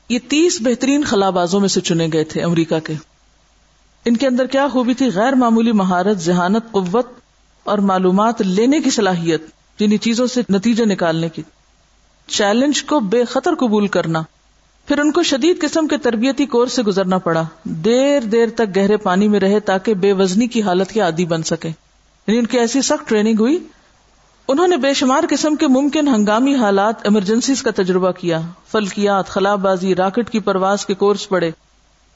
یہ تیس بہترین خلابازوں میں سے چنے گئے تھے امریکہ کے۔ ان کے اندر کیا خوبی تھی؟ غیر معمولی مہارت، ذہانت، قوت اور معلومات لینے کی صلاحیت جنہیں چیزوں سے نتیجے نکالنے کی۔ چیلنج کو بے خطر قبول کرنا۔ پھر ان کو شدید قسم کے تربیتی کورس سے گزرنا پڑا۔ دیر دیر تک گہرے پانی میں رہے تاکہ بے وزنی کی حالت کے عادی بن سکے۔ یعنی ان کی ایسی سخت ٹریننگ ہوئی۔ انہوں نے بے شمار قسم کے ممکن ہنگامی حالات ایمرجنسیز کا تجربہ کیا۔ فلکیات خلا بازی راکٹ کی پرواز کے کورس پڑے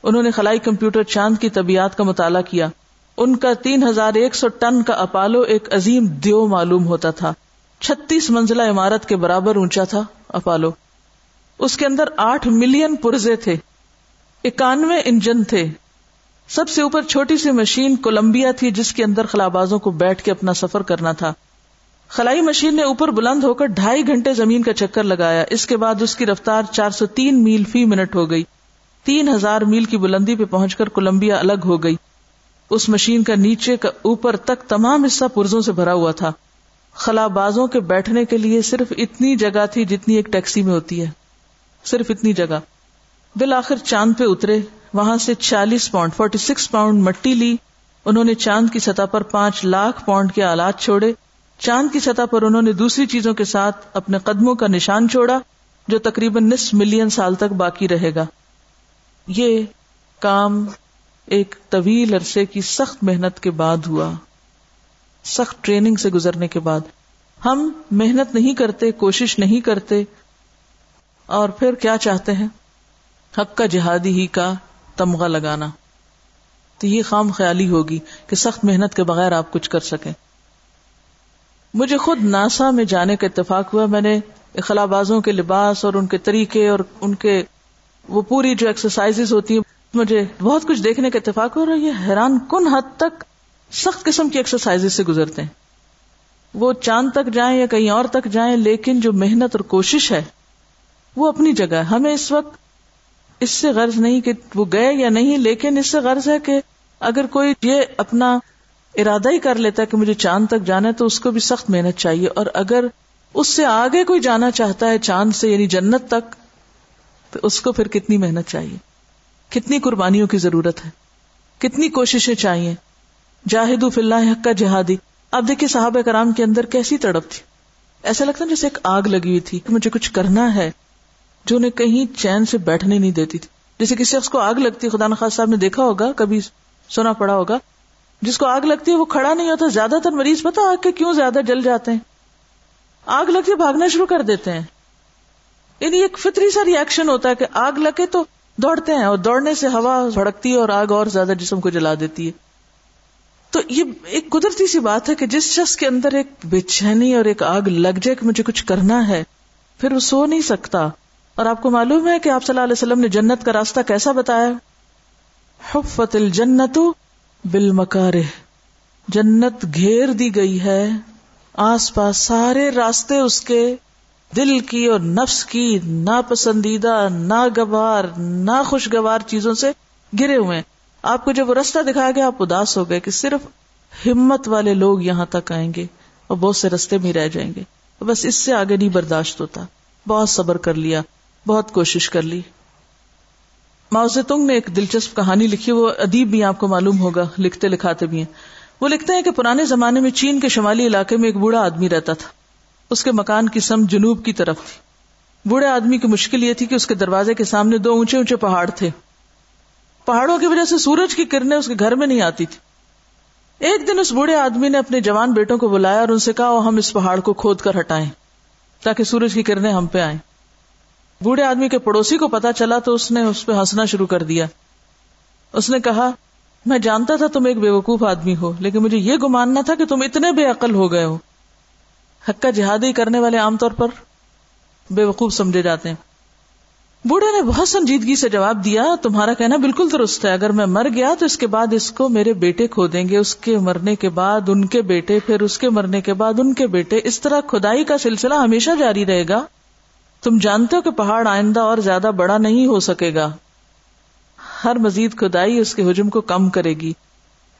انہوں نے خلائی کمپیوٹر چاند کی طبیعت کا مطالعہ کیا۔ ان کا تین ہزار ایک سو ٹن کا اپالو ایک عظیم دیو معلوم ہوتا تھا۔ چھتیس منزلہ عمارت کے برابر اونچا تھا اپالو۔ اس کے اندر آٹھ ملین پرزے تھے۔ اکانوے انجن تھے۔ سب سے اوپر چھوٹی سی مشین کولمبیا تھی جس کے اندر خلابازوں کو بیٹھ کے اپنا سفر کرنا تھا۔ خلائی مشین نے اوپر بلند ہو کر ڈھائی گھنٹے زمین کا چکر لگایا۔ اس کے بعد اس کی رفتار چار سو تین میل فی منٹ ہو گئی۔ تین ہزار میل کی بلندی پہ پہنچ کر کولمبیا الگ ہو گئی۔ اس مشین کا نیچے کا اوپر تک تمام حصہ پرزوں سے بھرا ہوا تھا۔ خلا بازوں کے بیٹھنے کے لیے صرف اتنی جگہ تھی جتنی ایک ٹیکسی میں ہوتی ہے۔ صرف اتنی جگہ۔ بالآخر چاند پہ اترے۔ وہاں سے چالیس پاؤنڈ، فورٹی سکس پاؤنڈ مٹی لی۔ انہوں نے چاند کی سطح پر پانچ لاکھ پاؤنڈ کے آلات چھوڑے۔ چاند کی سطح پر انہوں نے دوسری چیزوں کے ساتھ اپنے قدموں کا نشان چھوڑا، جو تقریباً نصف ملین سال تک باقی رہے گا۔ یہ کام ایک طویل عرصے کی سخت محنت کے بعد ہوا۔ سخت ٹریننگ سے گزرنے کے بعد۔ ہم محنت نہیں کرتے، کوشش نہیں کرتے۔ اور پھر کیا چاہتے ہیں؟ حق کا جہادی ہی کا تمغہ لگانا۔ تو یہ خام خیالی ہوگی کہ سخت محنت کے بغیر آپ کچھ کر سکیں۔ مجھے خود ناسا میں جانے کا اتفاق ہوا۔ میں نے اخلا بازوں کے لباس اور ان کے طریقے اور ان کے وہ پوری جو ایکسرسائز ہوتی ہیں، مجھے بہت کچھ دیکھنے کا اتفاق ہو رہا ہے، یہ حیران کن حد تک سخت قسم کی ایکسرسائز سے گزرتے ہیں۔ وہ چاند تک جائیں یا کہیں اور تک جائیں، لیکن جو محنت اور کوشش ہے، وہ اپنی جگہ ہے۔ ہمیں اس وقت اس سے غرض نہیں کہ وہ گئے یا نہیں، لیکن اس سے غرض ہے کہ اگر کوئی یہ اپنا ارادہ ہی کر لیتا ہے کہ مجھے چاند تک جانا ہے، تو اس کو بھی سخت محنت چاہیے۔ اور اگر اس سے آگے کوئی جانا چاہتا ہے چاند سے یعنی جنت تک تو اس کو پھر کتنی محنت چاہیے؟ کتنی قربانیوں کی ضرورت ہے؟ کتنی کوششیں چاہیے؟ جاہد اللہ حق کا جہادی۔ اب دیکھیے صحابہ کرام کے اندر کیسی تڑپ تھی۔ ایسا لگتا جیسے ایک آگ لگی ہوئی تھی کہ مجھے کچھ کرنا ہے جو انہیں کہیں چین سے بیٹھنے نہیں دیتی تھی۔ جیسے کسی شخص کو آگ لگتی خدا نخواست صاحب نے دیکھا ہوگا، کبھی سنا پڑا ہوگا۔ جس کو آگ لگتی ہے، وہ کھڑا نہیں ہوتا۔ زیادہ تر مریض پتا آگ کے کیوں زیادہ جل جاتے ہیں؟ آگ لگتی بھاگنا شروع کر دیتے ہیں۔ یعنی ایک فطری سا ریئیکشن ہوتا ہے کہ آگ لگے تو دوڑتے ہیں اور دوڑنے سے ہوا بھڑکتی ہے اور آگ اور زیادہ جسم کو جلا دیتی ہے۔ تو یہ ایک قدرتی سی بات ہے کہ جس شخص کے اندر ایک بے چینی اور ایک آگ لگ جائے کہ مجھے کچھ کرنا ہے، پھر وہ سو نہیں سکتا۔ اور آپ کو معلوم ہے کہ آپ صلی اللہ علیہ وسلم نے جنت کا راستہ کیسا بتایا؟ حفت الجنت بالمکارہ۔ جنت گھیر دی گئی ہے، آس پاس سارے راستے اس کے دل کی اور نفس کی ناپسندیدہ، ناگوار نا خوشگوار چیزوں سے گرے ہوئے آپ کو جب وہ رستہ دکھایا گیا، آپ اداس ہو گئے کہ صرف ہمت والے لوگ یہاں تک آئیں گے اور بہت سے رستے میں رہ جائیں گے۔ بس اس سے آگے نہیں برداشت ہوتا۔ بہت صبر کر لیا، بہت کوشش کر لی۔ ماؤ تنگ نے ایک دلچسپ کہانی لکھی، وہ ادیب بھی آپ کو معلوم ہوگا، لکھتے لکھاتے بھی ہیں۔ وہ لکھتے ہیں کہ پرانے زمانے میں چین کے شمالی علاقے میں ایک بوڑھا آدمی رہتا تھا۔ اس کے مکان کی سم جنوب کی طرف تھی۔ بوڑھے آدمی کی مشکل یہ تھی کہ اس کے دروازے کے سامنے دو اونچے اونچے پہاڑ تھے۔ پہاڑوں کی وجہ سے سورج کی کرنیں اس کے گھر میں نہیں آتی تھی۔ ایک دن اس بوڑھے آدمی نے اپنے جوان بیٹوں کو بلایا اور ان سے کہا ہم اس پہاڑ کو کھود کر ہٹائیں تاکہ سورج کی کرنیں ہم پہ آئیں۔ بوڑھے آدمی کے پڑوسی کو پتا چلا تو اس نے اس پہ ہنسنا شروع کر دیا۔ اس نے کہا، میں جانتا تھا تم ایک بے وقوف آدمی ہو، لیکن مجھے یہ گماننا تھا کہ تم اتنے بے عقل ہو گئے ہو۔ حقہ جہادی کرنے والے عام طور پر بے وقوف سمجھے جاتے ہیں۔ بوڑھے نے بہت سنجیدگی سے جواب دیا، تمہارا کہنا بالکل درست ہے۔ اگر میں مر گیا تو اس کے بعد اس کو میرے بیٹے کھو دیں گے۔ اس کے مرنے کے بعد ان کے بیٹے، پھر اس کے مرنے کے بعد ان کے بیٹے۔ اس طرح کھدائی کا سلسلہ ہمیشہ جاری رہے گا۔ تم جانتے ہو کہ پہاڑ آئندہ اور زیادہ بڑا نہیں ہو سکے گا۔ ہر مزید کھدائی اس کے حجم کو کم کرے گی۔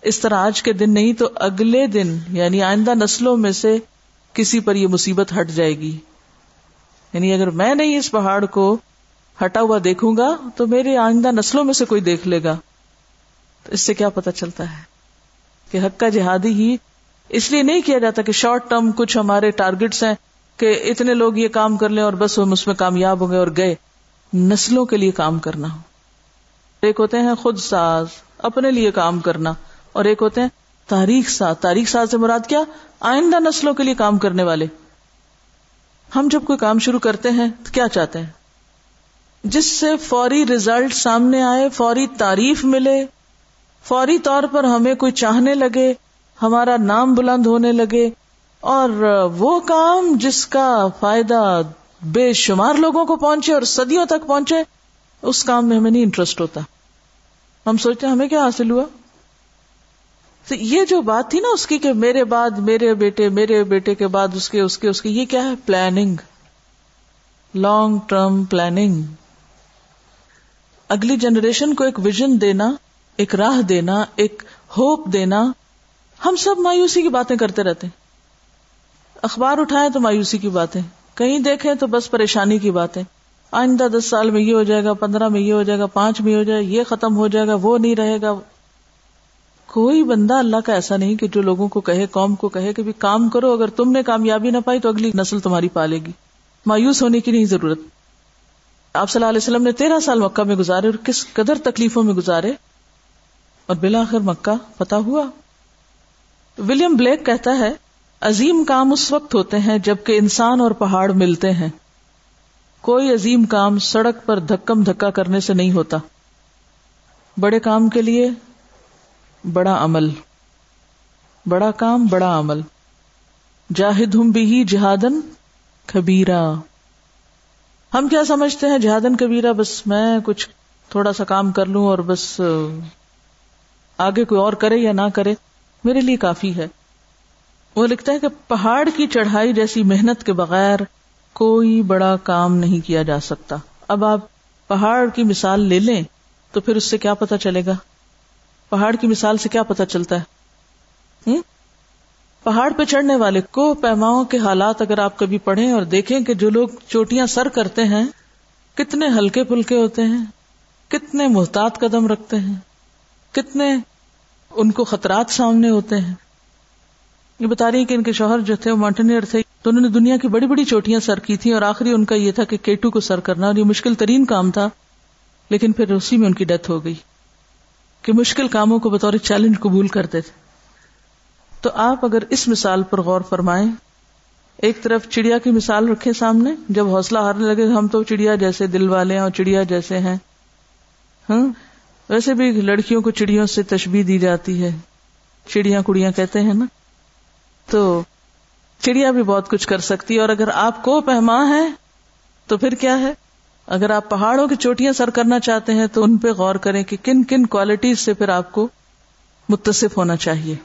اس طرح آج کے دن نہیں تو اگلے دن یعنی آئندہ نسلوں میں سے کسی پر یہ مصیبت ہٹ جائے گی۔ یعنی اگر میں نہیں اس پہاڑ کو ہٹا ہوا دیکھوں گا، تو میرے آئندہ نسلوں میں سے کوئی دیکھ لے گا۔ تو اس سے کیا پتا چلتا ہے کہ حق کا جہادی ہی اس لیے نہیں کیا جاتا کہ شارٹ ٹرم کچھ ہمارے ٹارگیٹس ہیں کہ اتنے لوگ یہ کام کر لیں اور بس ہم اس میں کامیاب ہو گئے اور گئے۔ نسلوں کے لیے کام کرنا۔ ہو ایک ہوتے ہیں خود ساز، اپنے لیے کام کرنا۔ اور ایک ہوتے ہیں تاریخ ساز۔ تاریخ ساز سے مراد کیا؟ آئندہ نسلوں کے لیے کام کرنے والے۔ ہم جب کوئی کام شروع کرتے ہیں تو کیا چاہتے ہیں؟ جس سے فوری ریزلٹ سامنے آئے، فوری تعریف ملے، فوری طور پر ہمیں کوئی چاہنے لگے، ہمارا نام بلند ہونے لگے، اور وہ کام جس کا فائدہ بے شمار لوگوں کو پہنچے اور صدیوں تک پہنچے، اس کام میں ہمیں نہیں انٹرسٹ ہوتا۔ ہم سوچتے ہیں ہمیں کیا حاصل ہوا؟ تو یہ جو بات تھی نا اس کی کہ میرے بعد میرے بیٹے میرے بیٹے کے بعد اس کے اس کے اس کے، یہ کیا ہے؟ پلاننگ لانگ ٹرم پلاننگ اگلی جنریشن کو ایک ویژن دینا، ایک راہ دینا، ایک ہوپ دینا، ہم سب مایوسی کی باتیں کرتے رہتے ہیں۔ اخبار اٹھائے تو مایوسی کی باتیں، کہیں دیکھیں تو بس پریشانی کی باتیں۔ آئندہ دس سال میں یہ ہو جائے گا، پندرہ میں یہ ہو جائے گا، پانچ میں ہو جائے گا یہ ختم ہو جائے گا، وہ نہیں رہے گا۔ کوئی بندہ اللہ کا ایسا نہیں کہ جو لوگوں کو کہے، قوم کو کہے کہ بھی کام کرو، اگر تم نے کامیابی نہ پائی تو اگلی نسل تمہاری پالے گی۔ مایوس ہونے کی نہیں ضرورت۔ آپ صلی اللہ علیہ وسلم نے تیرہ سال مکہ میں گزارے اور کس قدر تکلیفوں میں گزارے۔ اور بلاخر مکہ پتا ہوا۔ ولیم بلیک کہتا ہے، عظیم کام اس وقت ہوتے ہیں جبکہ انسان اور پہاڑ ملتے ہیں۔ کوئی عظیم کام سڑک پر دھکم دھکا کرنے سے نہیں ہوتا۔ بڑے کام کے لیے بڑا عمل۔ بڑا کام، بڑا عمل۔ جاہد ہوں بھی جہادن کبیرا۔ ہم کیا سمجھتے ہیں جہادن کبیرا؟ بس میں کچھ تھوڑا سا کام کر لوں اور بس، آگے کوئی اور کرے یا نہ کرے، میرے لیے کافی ہے۔ وہ لکھتا ہے کہ پہاڑ کی چڑھائی جیسی محنت کے بغیر کوئی بڑا کام نہیں کیا جا سکتا۔ اب آپ پہاڑ کی مثال لے لیں تو پھر اس سے کیا پتا چلے گا؟ پہاڑ کی مثال سے کیا پتا چلتا ہے؟ پہاڑ پہ چڑھنے والے کو پیماؤں کے حالات اگر آپ کبھی پڑھیں اور دیکھیں کہ جو لوگ چوٹیاں سر کرتے ہیں، کتنے ہلکے پھلکے ہوتے ہیں، کتنے محتاط قدم رکھتے ہیں، کتنے ان کو خطرات سامنے ہوتے ہیں۔ یہ بتا رہی کہ ان کے شوہر جو تھے، وہ ماؤنٹینئر تھے، تو انہوں نے دنیا کی بڑی بڑی چوٹیاں سر کی تھی اور آخری ان کا یہ تھا کہ کیٹو کو سر کرنا اور یہ مشکل ترین کام تھا، لیکن پھر اسی میں ان کی ڈیتھ ہو گئی۔ کہ مشکل کاموں کو بطور چیلنج قبول کرتے تھے۔ تو آپ اگر اس مثال پر غور فرمائیں، ایک طرف چڑیا کی مثال رکھے سامنے، جب حوصلہ ہارنے لگے، ہم تو چڑیا جیسے دل والے ہیں اور چڑیا جیسے ہیں۔ ہاں؟ ویسے بھی لڑکیوں کو چڑیوں سے تشبیح دی جاتی ہے۔ چڑیا کڑیاں کہتے ہیں نا۔ تو چڑیا بھی بہت کچھ کر سکتی ہے، اور اگر آپ کو پہما ہے، تو پھر کیا ہے؟ اگر آپ پہاڑوں کی چوٹیاں سر کرنا چاہتے ہیں تو ان پہ غور کریں کہ کن کن کوالٹیز سے پھر آپ کو متصف ہونا چاہیے۔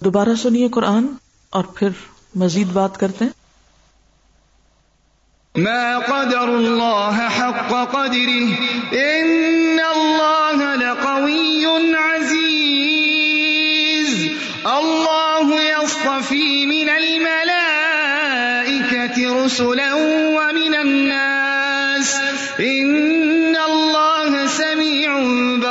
دوبارہ سنیے قرآن اور پھر مزید بات کرتے ہیں۔ ما قدر الله حق قدره ان الله لقوي عزيز. الله يصطفي من الملائكة رسلا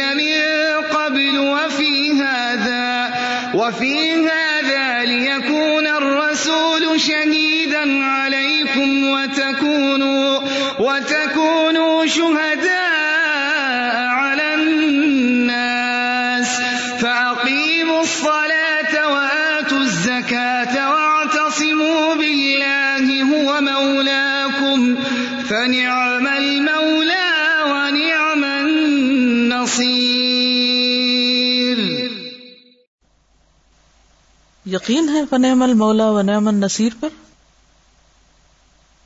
الذين من قبل وفي هذا وفي هذا ليكون الرسول شهيدا عليكم وتكونوا وتكونوا شهداء یقین ہے فنعم المولا و نعم النصیر پر؟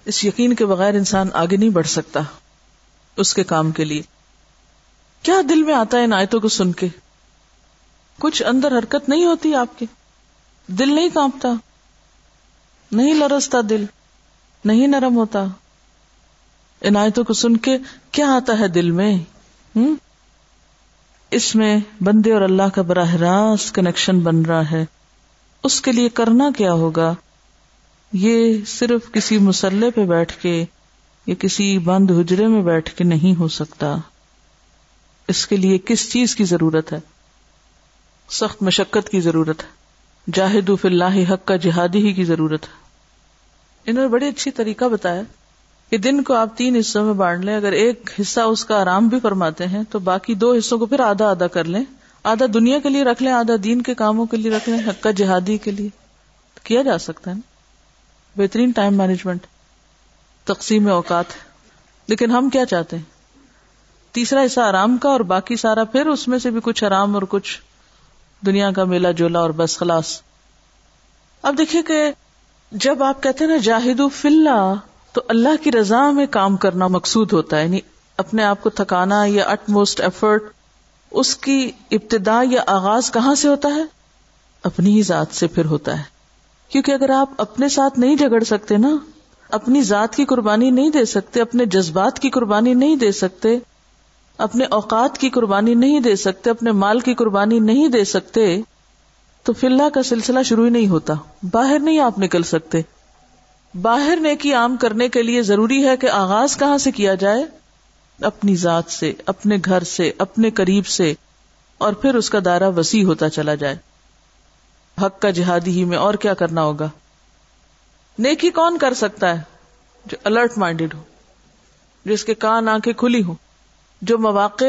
اس یقین کے بغیر انسان آگے نہیں بڑھ سکتا اس کے کام کے لیے۔ کیا دل میں آتا ہے ان آیتوں کو سن کے؟ کچھ اندر حرکت نہیں ہوتی آپ کے دل نہیں کانپتا۔ نہیں لرستا دل۔ نہیں نرم ہوتا۔ ان آیتوں کو سن کے کیا آتا ہے دل میں؟ ہوں اس میں بندے اور اللہ کا براہ راست کنیکشن بن رہا ہے۔ اس کے لیے کرنا کیا ہوگا؟ یہ صرف کسی مسلح پہ بیٹھ کے یا کسی بند حجرے میں بیٹھ کے نہیں ہو سکتا۔ اس کے لیے کس چیز کی ضرورت ہے؟ سخت مشقت کی ضرورت ہے۔ جاہد فی اللہ حق کا جہادی ہی کی ضرورت ہے۔ انہوں نے بڑے اچھی طریقہ بتایا کہ دن کو آپ تین حصوں میں بانٹ لیں۔ اگر ایک حصہ اس کا آرام بھی فرماتے ہیں تو باقی دو حصوں کو پھر آدھا آدھا کر لیں۔ آدھا دنیا کے لیے رکھ لیں، آدھا دین کے کاموں کے لیے رکھ لیں، حق کا جہادی کے لیے۔ کیا جا سکتا ہے نا؟ بہترین ٹائم مینجمنٹ تقسیم اوقات۔ لیکن ہم کیا چاہتے ہیں؟ تیسرا حصہ آرام کا اور باقی سارا پھر اس میں سے بھی کچھ آرام اور کچھ دنیا کا میلہ جولا اور بس خلاص۔ اب دیکھیے کہ جب آپ کہتے ہیں نا جاہد فلّہ تو اللہ کی رضا میں کام کرنا مقصود ہوتا ہے۔ یعنی اپنے آپ کو تھکانا یا اٹ موسٹ ایفرٹ اس کی ابتدا یا آغاز کہاں سے ہوتا ہے؟ اپنی ہی ذات سے پھر ہوتا ہے۔ کیونکہ اگر آپ اپنے ساتھ نہیں جگڑ سکتے نا، اپنی ذات کی قربانی نہیں دے سکتے، اپنے جذبات کی قربانی نہیں دے سکتے، اپنے اوقات کی قربانی نہیں دے سکتے، اپنے مال کی قربانی نہیں دے سکتے، تو فی اللہ کا سلسلہ شروع ہی نہیں ہوتا۔ باہر نہیں آپ نکل سکتے۔ باہر نیکی عام کرنے کے لیے ضروری ہے کہ آغاز کہاں سے کیا جائے؟ اپنی ذات سے، اپنے گھر سے، اپنے قریب سے، اور پھر اس کا دائرہ وسیع ہوتا چلا جائے۔ حق کا جہادی ہی میں اور کیا کرنا ہوگا؟ نیکی کون کر سکتا ہے جو الرٹ مائنڈیڈ ہو جس کے کان، آنکھیں کھلی ہو جو مواقع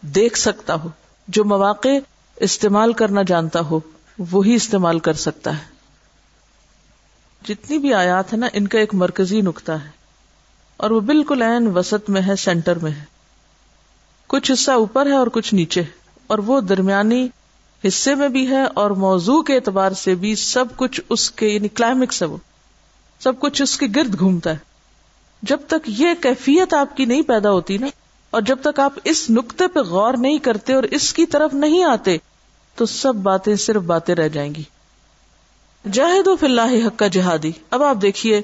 دیکھ سکتا ہو، جو مواقع استعمال کرنا جانتا ہو، وہی استعمال کر سکتا ہے۔ جتنی بھی آیات ہے نا، ان کا ایک مرکزی نقطہ ہے۔ اور وہ بالکل این وسط میں ہے، سینٹر میں ہے۔ کچھ حصہ اوپر ہے اور کچھ نیچے اور وہ درمیانی حصے میں بھی ہے اور موضوع کے اعتبار سے بھی سب کچھ اس کے یعنی کلائمیکس ہے وہ۔ سب کچھ اس کے گرد گھومتا ہے۔ جب تک یہ کیفیت آپ کی نہیں پیدا ہوتی نا، اور جب تک آپ اس نقطے پہ غور نہیں کرتے اور اس کی طرف نہیں آتے، تو سب باتیں صرف باتیں رہ جائیں گی۔ جاہد و فلاح حق کا جہادی۔ اب آپ دیکھیے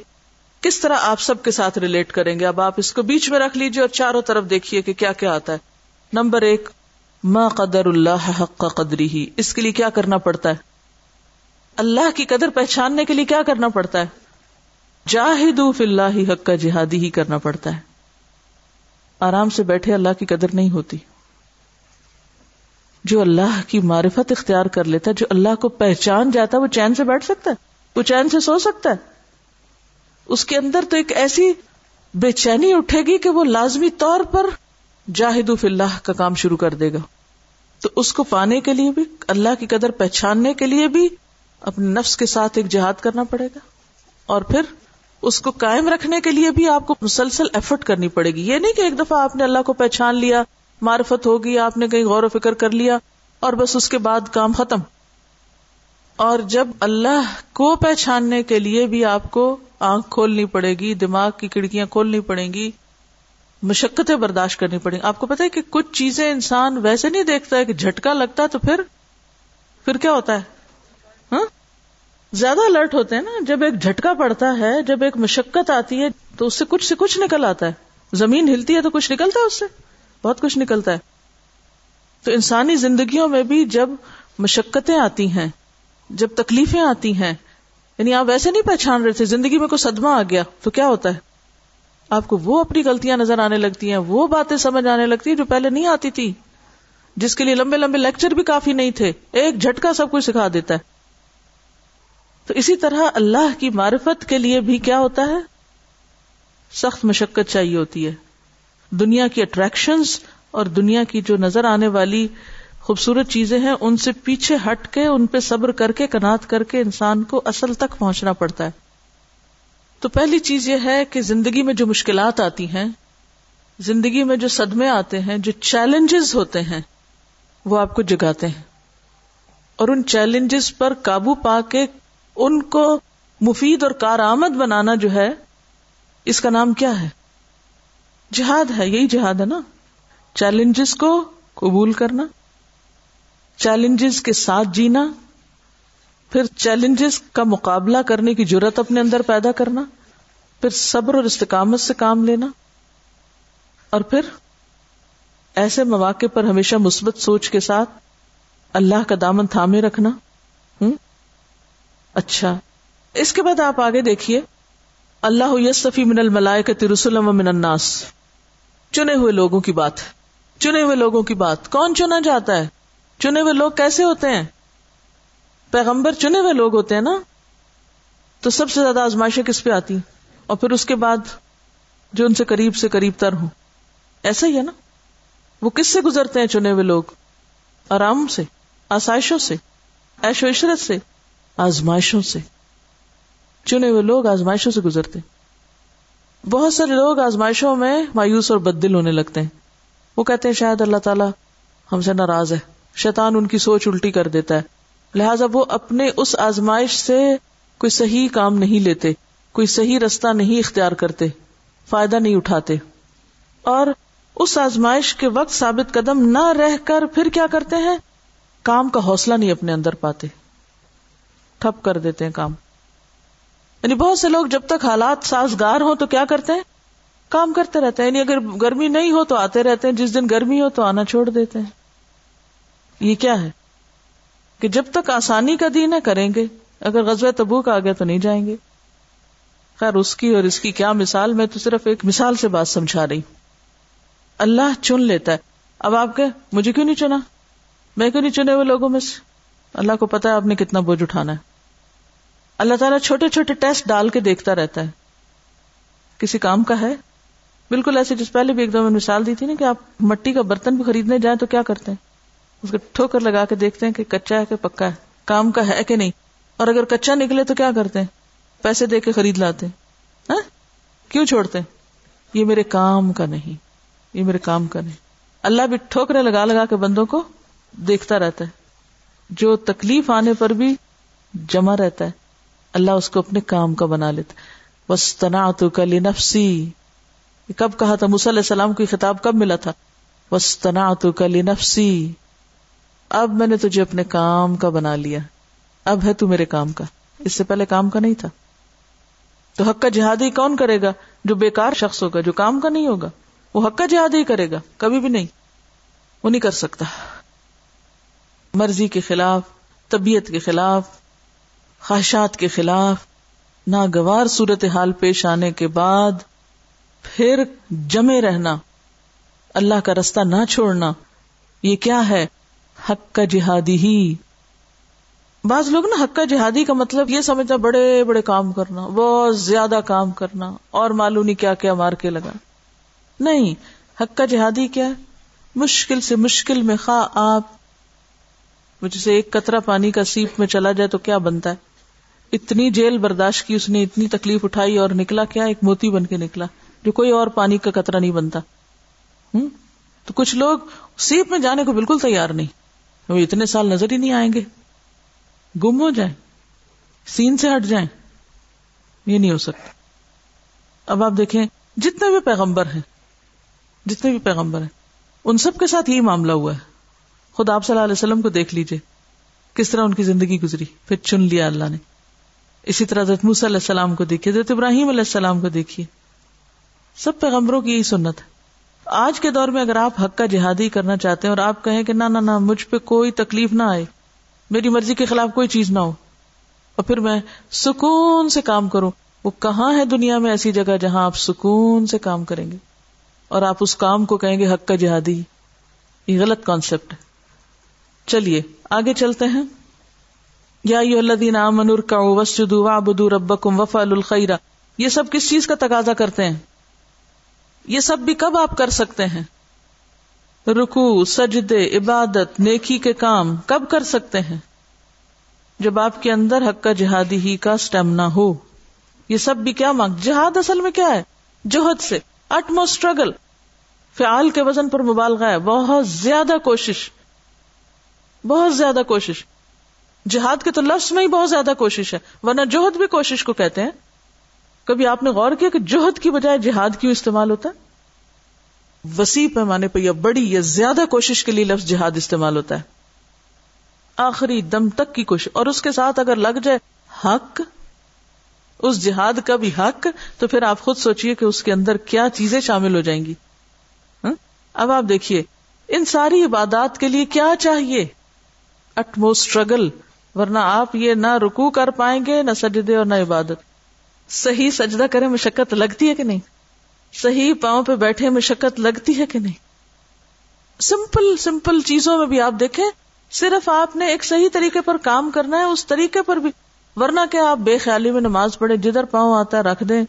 کس طرح آپ سب کے ساتھ ریلیٹ کریں گے؟ اب آپ اس کو بیچ میں رکھ لیجیے اور چاروں طرف دیکھیے کہ کیا کیا آتا ہے۔ نمبر ایک، ما قدر اللہ حق کا قدری ہی۔ اس کے لیے کیا کرنا پڑتا ہے؟ اللہ کی قدر پہچاننے کے لیے کیا کرنا پڑتا ہے؟ جاہد فی اللہ حق کا جہادی ہی کرنا پڑتا ہے۔ آرام سے بیٹھے اللہ کی قدر نہیں ہوتی۔ جو اللہ کی معرفت اختیار کر لیتا ہے، جو اللہ کو پہچان جاتا ہے، وہ چین سے بیٹھ سکتا ہے؟ وہ چین سے سو سکتا ہے؟ اس کے اندر تو ایک ایسی بے چینی اٹھے گی کہ وہ لازمی طور پر جاہد فی اللہ کا کام شروع کر دے گا۔ تو اس کو پانے کے لیے بھی، اللہ کی قدر پہچاننے کے لیے بھی اپنے نفس کے ساتھ ایک جہاد کرنا پڑے گا۔ اور پھر اس کو قائم رکھنے کے لیے بھی آپ کو مسلسل ایفرٹ کرنی پڑے گی۔ یہ نہیں کہ ایک دفعہ آپ نے اللہ کو پہچان لیا، معرفت ہوگی، آپ نے کہیں غور و فکر کر لیا اور بس اس کے بعد کام ختم۔ اور جب اللہ کو پہچاننے کے لیے بھی آپ کو آنکھ کھولنی پڑے گی، دماغ کی کھڑکیاں کھولنی پڑیں گی، مشقتیں برداشت کرنی پڑیں گی۔ آپ کو پتا ہے کہ کچھ چیزیں انسان ویسے نہیں دیکھتا ہے کہ جھٹکا لگتا ہے تو پھر پھر کیا ہوتا ہے؟ ہاں؟ زیادہ الرٹ ہوتے ہیں نا، جب ایک جھٹکا پڑتا ہے، جب ایک مشقت آتی ہے، تو اس سے کچھ سے کچھ نکل آتا ہے۔ زمین ہلتی ہے تو کچھ نکلتا ہے اس سے، بہت کچھ نکلتا ہے۔ تو انسانی زندگیوں میں بھی جب مشقتیں آتی ہیں، جب تکلیفیں آتی ہیں یعنی آپ ویسے نہیں پہچان رہے تھے، زندگی میں کوئی صدمہ آ گیا، تو کیا ہوتا ہے؟ آپ کو وہ اپنی غلطیاں نظر آنے لگتی ہیں، وہ باتیں سمجھ آنے لگتی ہیں جو پہلے نہیں آتی تھی، جس کے لیے لمبے لمبے لیکچر بھی کافی نہیں تھے، ایک جھٹکا سب کچھ سکھا دیتا ہے۔ تو اسی طرح اللہ کی معرفت کے لیے بھی کیا ہوتا ہے؟ سخت مشقت چاہیے ہوتی ہے۔ دنیا کی اٹریکشنز اور دنیا کی جو نظر آنے والی خوبصورت چیزیں ہیں، ان سے پیچھے ہٹ کے، ان پہ صبر کر کے، کنات کر کے انسان کو اصل تک پہنچنا پڑتا ہے۔ تو پہلی چیز یہ ہے کہ زندگی میں جو مشکلات آتی ہیں، زندگی میں جو صدمے آتے ہیں، جو چیلنجز ہوتے ہیں، وہ آپ کو جگاتے ہیں۔ اور ان چیلنجز پر قابو پا کے ان کو مفید اور کارآمد بنانا جو ہے، اس کا نام کیا ہے؟ جہاد ہے، یہی جہاد ہے نا۔ چیلنجز کو قبول کرنا۔ چیلنجز کے ساتھ جینا، پھر چیلنجز کا مقابلہ کرنے کی ضرورت اپنے اندر پیدا کرنا، پھر صبر اور استقامت سے کام لینا، اور پھر ایسے مواقع پر ہمیشہ مثبت سوچ کے ساتھ اللہ کا دامن تھامے رکھنا۔ ہوں اچھا۔ اس کے بعد آپ آگے دیکھیے۔ اللہ یسفی من الملائے کا ترسلم من الناس۔ چنے ہوئے لوگوں کی بات۔ چنے ہوئے لوگوں کی بات۔ کون چنا جاتا ہے؟ چنے ہوئے لوگ کیسے ہوتے ہیں؟ پیغمبر چنے ہوئے لوگ ہوتے ہیں نا؟ تو سب سے زیادہ آزمائشیں کس پہ آتی؟ اور پھر اس کے بعد جو ان سے قریب سے قریب تر ہوں۔ ایسا ہی ہے نا؟ وہ کس سے گزرتے ہیں چنے ہوئے لوگ؟ آرام سے، آسائشوں سے ایش و عشرت سے، آزمائشوں سے۔ چنے ہوئے لوگ آزمائشوں سے گزرتے بہت سارے لوگ آزمائشوں میں مایوس اور بدل ہونے لگتے ہیں۔ وہ کہتے ہیں، شاید اللہ تعالیٰ ہم سے ناراض ہے۔ شیطان ان کی سوچ الٹی کر دیتا ہے۔ لہٰذا وہ اپنے اس آزمائش سے کوئی صحیح کام نہیں لیتے، کوئی صحیح رستہ نہیں اختیار کرتے، فائدہ نہیں اٹھاتے۔ اور اس آزمائش کے وقت ثابت قدم نہ رہ کر پھر کیا کرتے ہیں؟ کام کا حوصلہ نہیں اپنے اندر پاتے۔ ٹھپ کر دیتے ہیں کام۔ یعنی بہت سے لوگ جب تک حالات سازگار ہوں تو کیا کرتے ہیں؟ کام کرتے رہتے ہیں۔ یعنی اگر گرمی نہیں ہو تو آتے رہتے ہیں، جس دن گرمی ہو تو آنا چھوڑ دیتے ہیں۔ یہ کیا ہے؟ کہ جب تک آسانی کا دین ہے کریں گے، اگر غزوہ تبوک آ گیا تو نہیں جائیں گے۔ خیر، اس کی اور اس کی کیا مثال؟ میں تو صرف ایک مثال سے بات سمجھا رہی اللہ چن لیتا ہے۔ اب آپ کے مجھے کیوں نہیں چنا؟ میں کیوں نہیں چنے ہوئے لوگوں میں سے؟ اللہ کو پتا ہے آپ نے کتنا بوجھ اٹھانا ہے۔ اللہ تعالیٰ چھوٹے چھوٹے ٹیسٹ ڈال کے دیکھتا رہتا ہے۔ کسی کام کا ہے؟ بالکل ایسے جس پہلے بھی ایک دو میں مثال دی تھی نا کہ آپ مٹی کا برتن بھی خریدنے جائیں تو کیا کرتے ہیں؟ اس کو ٹھوکر لگا کے دیکھتے ہیں کہ کچا ہے کہ پکا ہے۔ کام کا ہے کہ نہیں؟ اور اگر کچا نکلے تو کیا کرتے ہیں؟ پیسے دے کے خرید لاتے ہاں؟ کیوں چھوڑتے یہ میرے کام کا نہیں۔ یہ میرے کام کا نہیں۔ اللہ بھی ٹھوکرے لگا لگا کے بندوں کو دیکھتا رہتا ہے۔ جو تکلیف آنے پر بھی جمع رہتا ہے۔ اللہ اس کو اپنے کام کا بنا لیتا بس تنا تو کلی نفسی کب کہا تھا؟ علیہ السلام کی خطاب کب ملا تھا؟ بس تنا تو کلی نفسی اب میں نے تجھے اپنے کام کا بنا لیا۔ اب ہے تو میرے کام کا۔ اس سے پہلے کام کا نہیں تھا۔ تو حق کا جہادی کون کرے گا جو بیکار شخص ہوگا، جو کام کا نہیں ہوگا؟ وہ حق کا جہادی کرے گا۔ کبھی بھی نہیں۔ وہ نہیں کر سکتا۔ مرضی کے خلاف، طبیعت کے خلاف، خواہشات کے خلاف، ناگوار صورت حال پیش آنے کے بعد پھر جمے رہنا۔ اللہ کا رستہ نہ چھوڑنا، یہ کیا ہے؟ حق کا جہادی ہی۔ بعض لوگ نا حق کا جہادی کا مطلب یہ سمجھنا بڑے بڑے کام کرنا، بہت زیادہ کام کرنا، اور معلوم نہیں کیا کیا مار کے لگا۔ نہیں، حق کا جہادی کیا ہے؟ مشکل سے مشکل میں خواہ آپ جیسے ایک قطرہ پانی کا سیپ میں چلا جائے تو کیا بنتا ہے؟ اتنی جیل برداشت کی، اس نے اتنی تکلیف اٹھائی اور نکلا، کیا ایک موتی بن کے نکلا؟ جو کوئی اور پانی کا قطرہ نہیں بنتا۔ ہوں تو کچھ لوگ سیپ میں جانے کو بالکل تیار نہیں۔ وہ اتنے سال نظر ہی نہیں آئیں گے۔ گم ہو جائیں۔ سین سے ہٹ جائیں۔ یہ نہیں ہو سکتا۔ اب آپ دیکھیں، جتنے بھی پیغمبر ہیں، جتنے بھی پیغمبر ہیں، ان سب کے ساتھ یہی معاملہ ہوا ہے۔ خود آپ صلی اللہ علیہ وسلم کو دیکھ لیجیے کس طرح ان کی زندگی گزری۔ پھر چن لیا اللہ نے۔ اسی طرح حضرت موسی علیہ السلام کو دیکھیے، حضرت ابراہیم علیہ السلام کو دیکھیے۔ سب پیغمبروں کی یہی سنت ہے۔ آج کے دور میں اگر آپ حق کا جہادی کرنا چاہتے ہیں اور آپ کہیں کہ نہ نہ مجھ پہ کوئی تکلیف نہ آئے، میری مرضی کے خلاف کوئی چیز نہ ہو، اور پھر میں سکون سے کام کروں، وہ کہاں ہے دنیا میں ایسی جگہ جہاں آپ سکون سے کام کریں گے؟ اور آپ اس کام کو کہیں گے حق کا جہادی، یہ غلط کانسیپٹ ہے۔ چلیے، آگے چلتے ہیں۔ یا منور کا بدور رب کم وفا الخیرا یہ سب کس چیز کا تقاضا کرتے ہیں؟ یہ سب بھی کب آپ کر سکتے ہیں؟ رکو سجدے، عبادت، نیکی کے کام کب کر سکتے ہیں؟ جب آپ کے اندر حق کا جہادی ہی کا اسٹیمنا ہو، یہ سب بھی کیا مانگ؟ جہاد اصل میں کیا ہے؟ جوہد سے اٹمو اسٹرگل فعال کے وزن پر مبالغہ ہے، بہت زیادہ کوشش، بہت زیادہ کوشش۔ جہاد کے تو لفظ میں ہی بہت زیادہ کوشش ہے، ورنہ جوہد بھی کوشش کو کہتے ہیں۔ کبھی آپ نے غور کیا کہ جوہد کی بجائے جہاد کیوں استعمال ہوتا ہے؟ وسیع پیمانے پہ یا بڑی یا زیادہ کوشش کے لیے لفظ جہاد استعمال ہوتا ہے۔ آخری دم تک کی کوشش، اور اس کے ساتھ اگر لگ جائے حق، اس جہاد کا بھی حق، تو پھر آپ خود سوچئے کہ اس کے اندر کیا چیزیں شامل ہو جائیں گی۔ اب آپ دیکھیے، ان ساری عبادات کے لیے کیا چاہیے؟ اٹ موسٹ اسٹرگل ورنہ آپ یہ نہ رکو کر پائیں گے، نہ سجدے اور نہ عبادت۔ صحیح سجدہ کرے مشقت لگتی ہے کہ نہیں؟ صحیح پاؤں پہ بیٹھے مشقت لگتی ہے کہ نہیں؟ سمپل سمپل چیزوں میں بھی آپ دیکھیں، صرف آپ نے ایک صحیح طریقے پر کام کرنا ہے، اس طریقے پر بھی۔ ورنہ کیا آپ بے خیالی میں نماز پڑھے جدھر پاؤں آتا ہے رکھ دیں،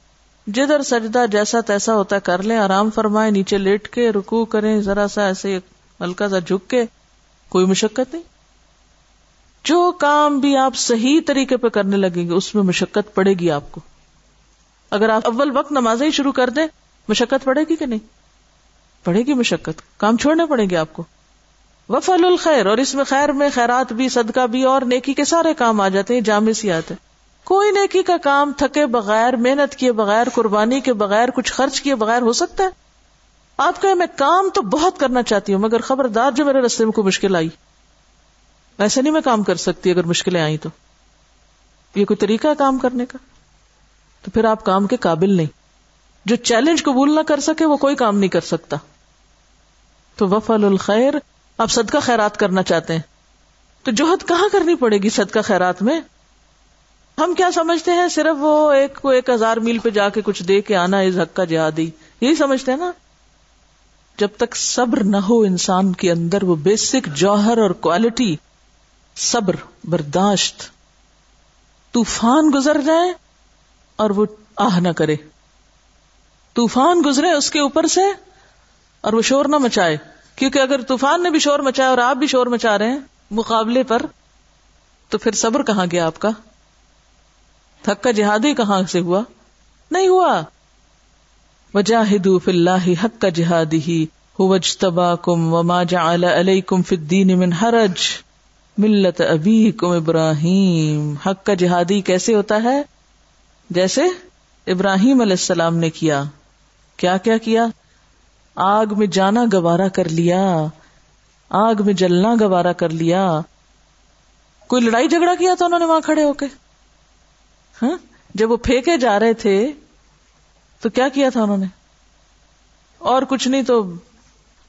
جدھر سجدہ جیسا تیسا ہوتا کر لیں، آرام فرمائے نیچے لیٹ کے رکو کریں، ذرا سا ایسے ہلکا سا جھک کے، کوئی مشقت نہیں۔ جو کام بھی آپ صحیح طریقے پہ کرنے لگیں گے، اس میں مشقت پڑے گی آپ کو۔ اگر آپ اول وقت نماز ہی شروع کر دیں، مشقت پڑے گی کہ نہیں؟ پڑے گی مشقت، کام چھوڑنے پڑیں گے آپ کو۔ وفل الخیر، اور اس میں خیر میں خیرات بھی، صدقہ بھی، اور نیکی کے سارے کام آ جاتے ہیں، جامع سی آتے کوئی نیکی کا کام تھکے بغیر، محنت کیے بغیر، قربانی کے بغیر، کچھ خرچ کیے بغیر ہو سکتا ہے؟ آپ کہ میں کام تو بہت کرنا چاہتی ہوں، مگر خبردار جو میرے رستے میں کوئی مشکل آئی۔ ویسے نہیں میں کام کر سکتی اگر مشکلیں آئی تو۔ یہ کوئی طریقہ ہے کام کرنے کا؟ تو پھر آپ کام کے قابل نہیں۔ جو چیلنج قبول نہ کر سکے وہ کوئی کام نہیں کر سکتا۔ تو وفل الخیر، آپ صدقہ خیرات کرنا چاہتے ہیں۔ تو جوہد کہاں کرنی پڑے گی صدقہ خیرات میں؟ ہم کیا سمجھتے ہیں؟ صرف وہ ایک کو ایک ہزار میل پہ جا کے کچھ دے کے آنا اس حق کا جہادی۔ یہی سمجھتے ہیں نا؟ جب تک صبر نہ ہو انسان کے اندر وہ بیسک جوہر اور کوالٹی صبر، برداشت۔ طوفان گزر جائے اور وہ آہ نہ کرے۔ طوفان گزرے اس کے اوپر سے اور وہ شور نہ مچائے۔ کیونکہ اگر طوفان نے بھی شور مچایا اور آپ بھی شور مچا رہے ہیں مقابلے پر، تو پھر صبر کہاں گیا آپ کا؟ تھک کا جہاد ہی کہاں سے ہوا؟ نہیں ہوا۔ وجاہد فی اللہ حق کا جہادی ہی تبا کم و ما جا علیہ کم فدین من حرج ملت ابی کم ابراہیم حق کا جہادی کیسے ہوتا ہے؟ جیسے ابراہیم علیہ السلام نے کیا۔ کیا کیا کیا؟ آگ میں جانا گوارا کر لیا۔ آگ میں جلنا گوارا کر لیا۔ کوئی لڑائی جھگڑا کیا تھا انہوں نے وہاں کھڑے ہو کے؟ ہاں؟ جب وہ پھینکے جا رہے تھے، تو کیا کیا تھا انہوں نے؟ اور کچھ نہیں تو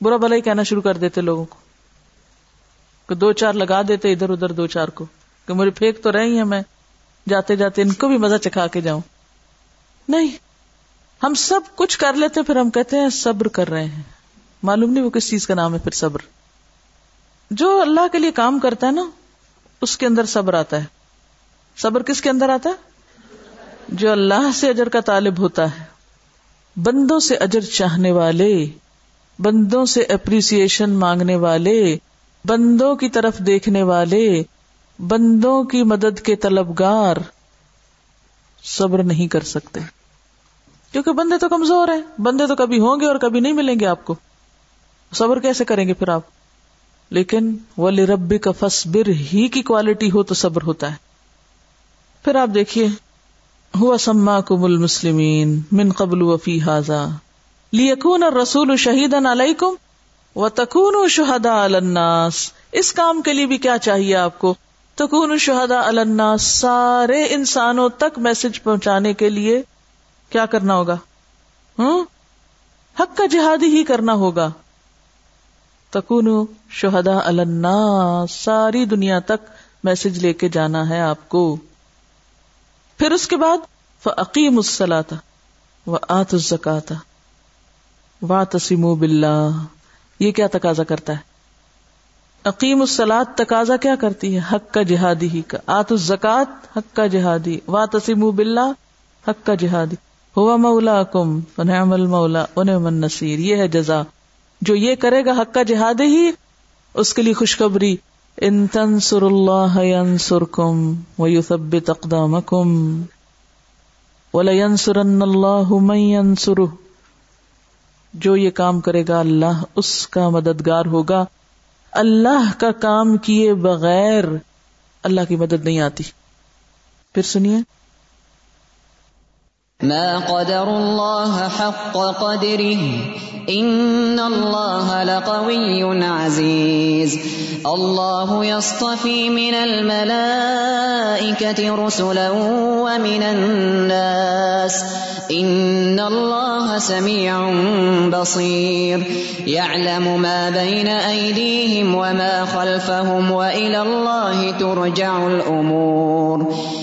برا بلا ہی کہنا شروع کر دیتے لوگوں کو۔ دو چار لگا دیتے ادھر ادھر دو چار کو۔ کہ مجھے پھینک تو رہی ہیں میں۔ جاتے جاتے ان کو بھی مزہ چکھا کے جاؤں۔ نہیں، ہم سب کچھ کر لیتے، پھر ہم کہتے ہیں صبر کر رہے ہیں۔ معلوم نہیں وہ کس چیز کا نام ہے، پھر صبر۔ جو اللہ کے لیے کام کرتا ہے نا، اس کے اندر صبر آتا ہے۔ صبر کس کے اندر آتا ہے؟ جو اللہ سے اجر کا طالب ہوتا ہے۔ بندوں سے اجر چاہنے والے، بندوں سے اپریسیشن مانگنے والے، بندوں کی طرف دیکھنے والے۔ بندوں کی مدد کے طلبگار صبر نہیں کر سکتے۔ کیونکہ بندے تو کمزور ہیں، بندے تو کبھی ہوں گے اور کبھی نہیں ملیں گے آپ کو۔ صبر کیسے کریں گے پھر آپ؟ لیکن ولی ربی کا فصبر ہی کی کوالٹی ہو تو صبر ہوتا ہے۔ پھر آپ دیکھیے، ہوا سما کم المسلمین، من قبل وفی حاضا لیکون رسول شہید علیکم و تکون شہدا الناس۔ اس کام کے لیے بھی کیا چاہیے آپ کو؟ تکون شہدا الناس، سارے انسانوں تک میسج پہنچانے کے لیے کیا کرنا ہوگا؟ ہوں؟ حق کا جہادی ہی کرنا ہوگا۔ تکون شہدا الناس، ساری دنیا تک میسج لے کے جانا ہے آپ کو۔ پھر اس کے بعد عقیم السلاتا و آت الزکاتا وا تسیم بلّہ یہ کیا تقاضا کرتا ہے؟ عقیم السلاد تقاضا کیا کرتی ہے؟ حق کا جہادی ہی کا۔ آت الزکات، حق کا جہادی۔ وا تسیم بلّہ حق کا جہادی۔ ہوا مولا کم نعم المولا، انعم النصیر۔ یہ ہے جزا۔ جو یہ کرے گا حق کا جہاد ہی، اس کے لیے خوشخبری۔ ان تنصر اللہ ينصركم ويثبت اقدامكم ولينصرن الله من ينصره جو یہ کام کرے گا اللہ، اس کا مددگار ہوگا۔ اللہ کا کام کیے بغیر اللہ کی مدد نہیں آتی۔ پھر سنیے۔ ما قدر الله حق قدره ان الله لقوي عزيز. الله يصطفي من الملائكه رسلا ومن الناس. ان الله سميع بصير. يعلم ما بين ايديهم وما خلفهم والى الله ترجع الامور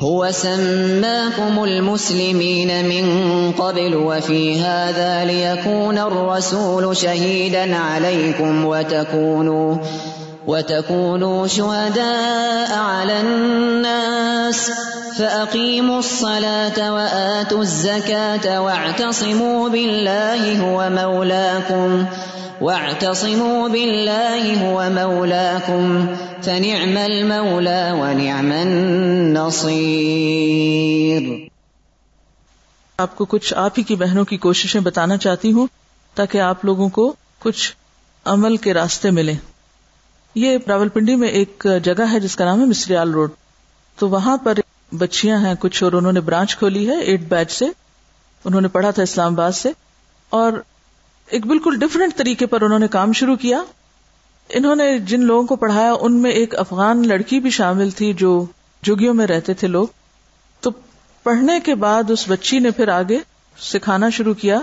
هو سماكم المسلمين من قبل وفي هذا ليكون الرسول شهيدا عليكم وتكونوا وتكونوا شهداء على الناس فأقيموا الصلاة وآتوا الزكاة واعتصموا بالله هو مولاكم واعتصموا بالله هو مولاكم، فنعم المولى ونعم النصير. آپ کو کچھ آپ ہی کی بہنوں کی کوششیں بتانا چاہتی ہوں تاکہ آپ لوگوں کو کچھ عمل کے راستے ملے یہ راول پنڈی میں ایک جگہ ہے جس کا نام ہے مسریال روڈ۔ تو وہاں پر بچیاں ہیں، کچھ اور انہوں نے برانچ کھولی ہے ایٹ بیچ سے۔ انہوں نے پڑھا تھا اسلام آباد سے اور ایک بالکل ڈفرینٹ طریقے پر انہوں نے کام شروع کیا۔ انہوں نے جن لوگوں کو پڑھایا، ان میں ایک افغان لڑکی بھی شامل تھی جو جگیوں میں رہتے تھے لوگ۔ تو پڑھنے کے بعد اس بچی نے پھر آگے سکھانا شروع کیا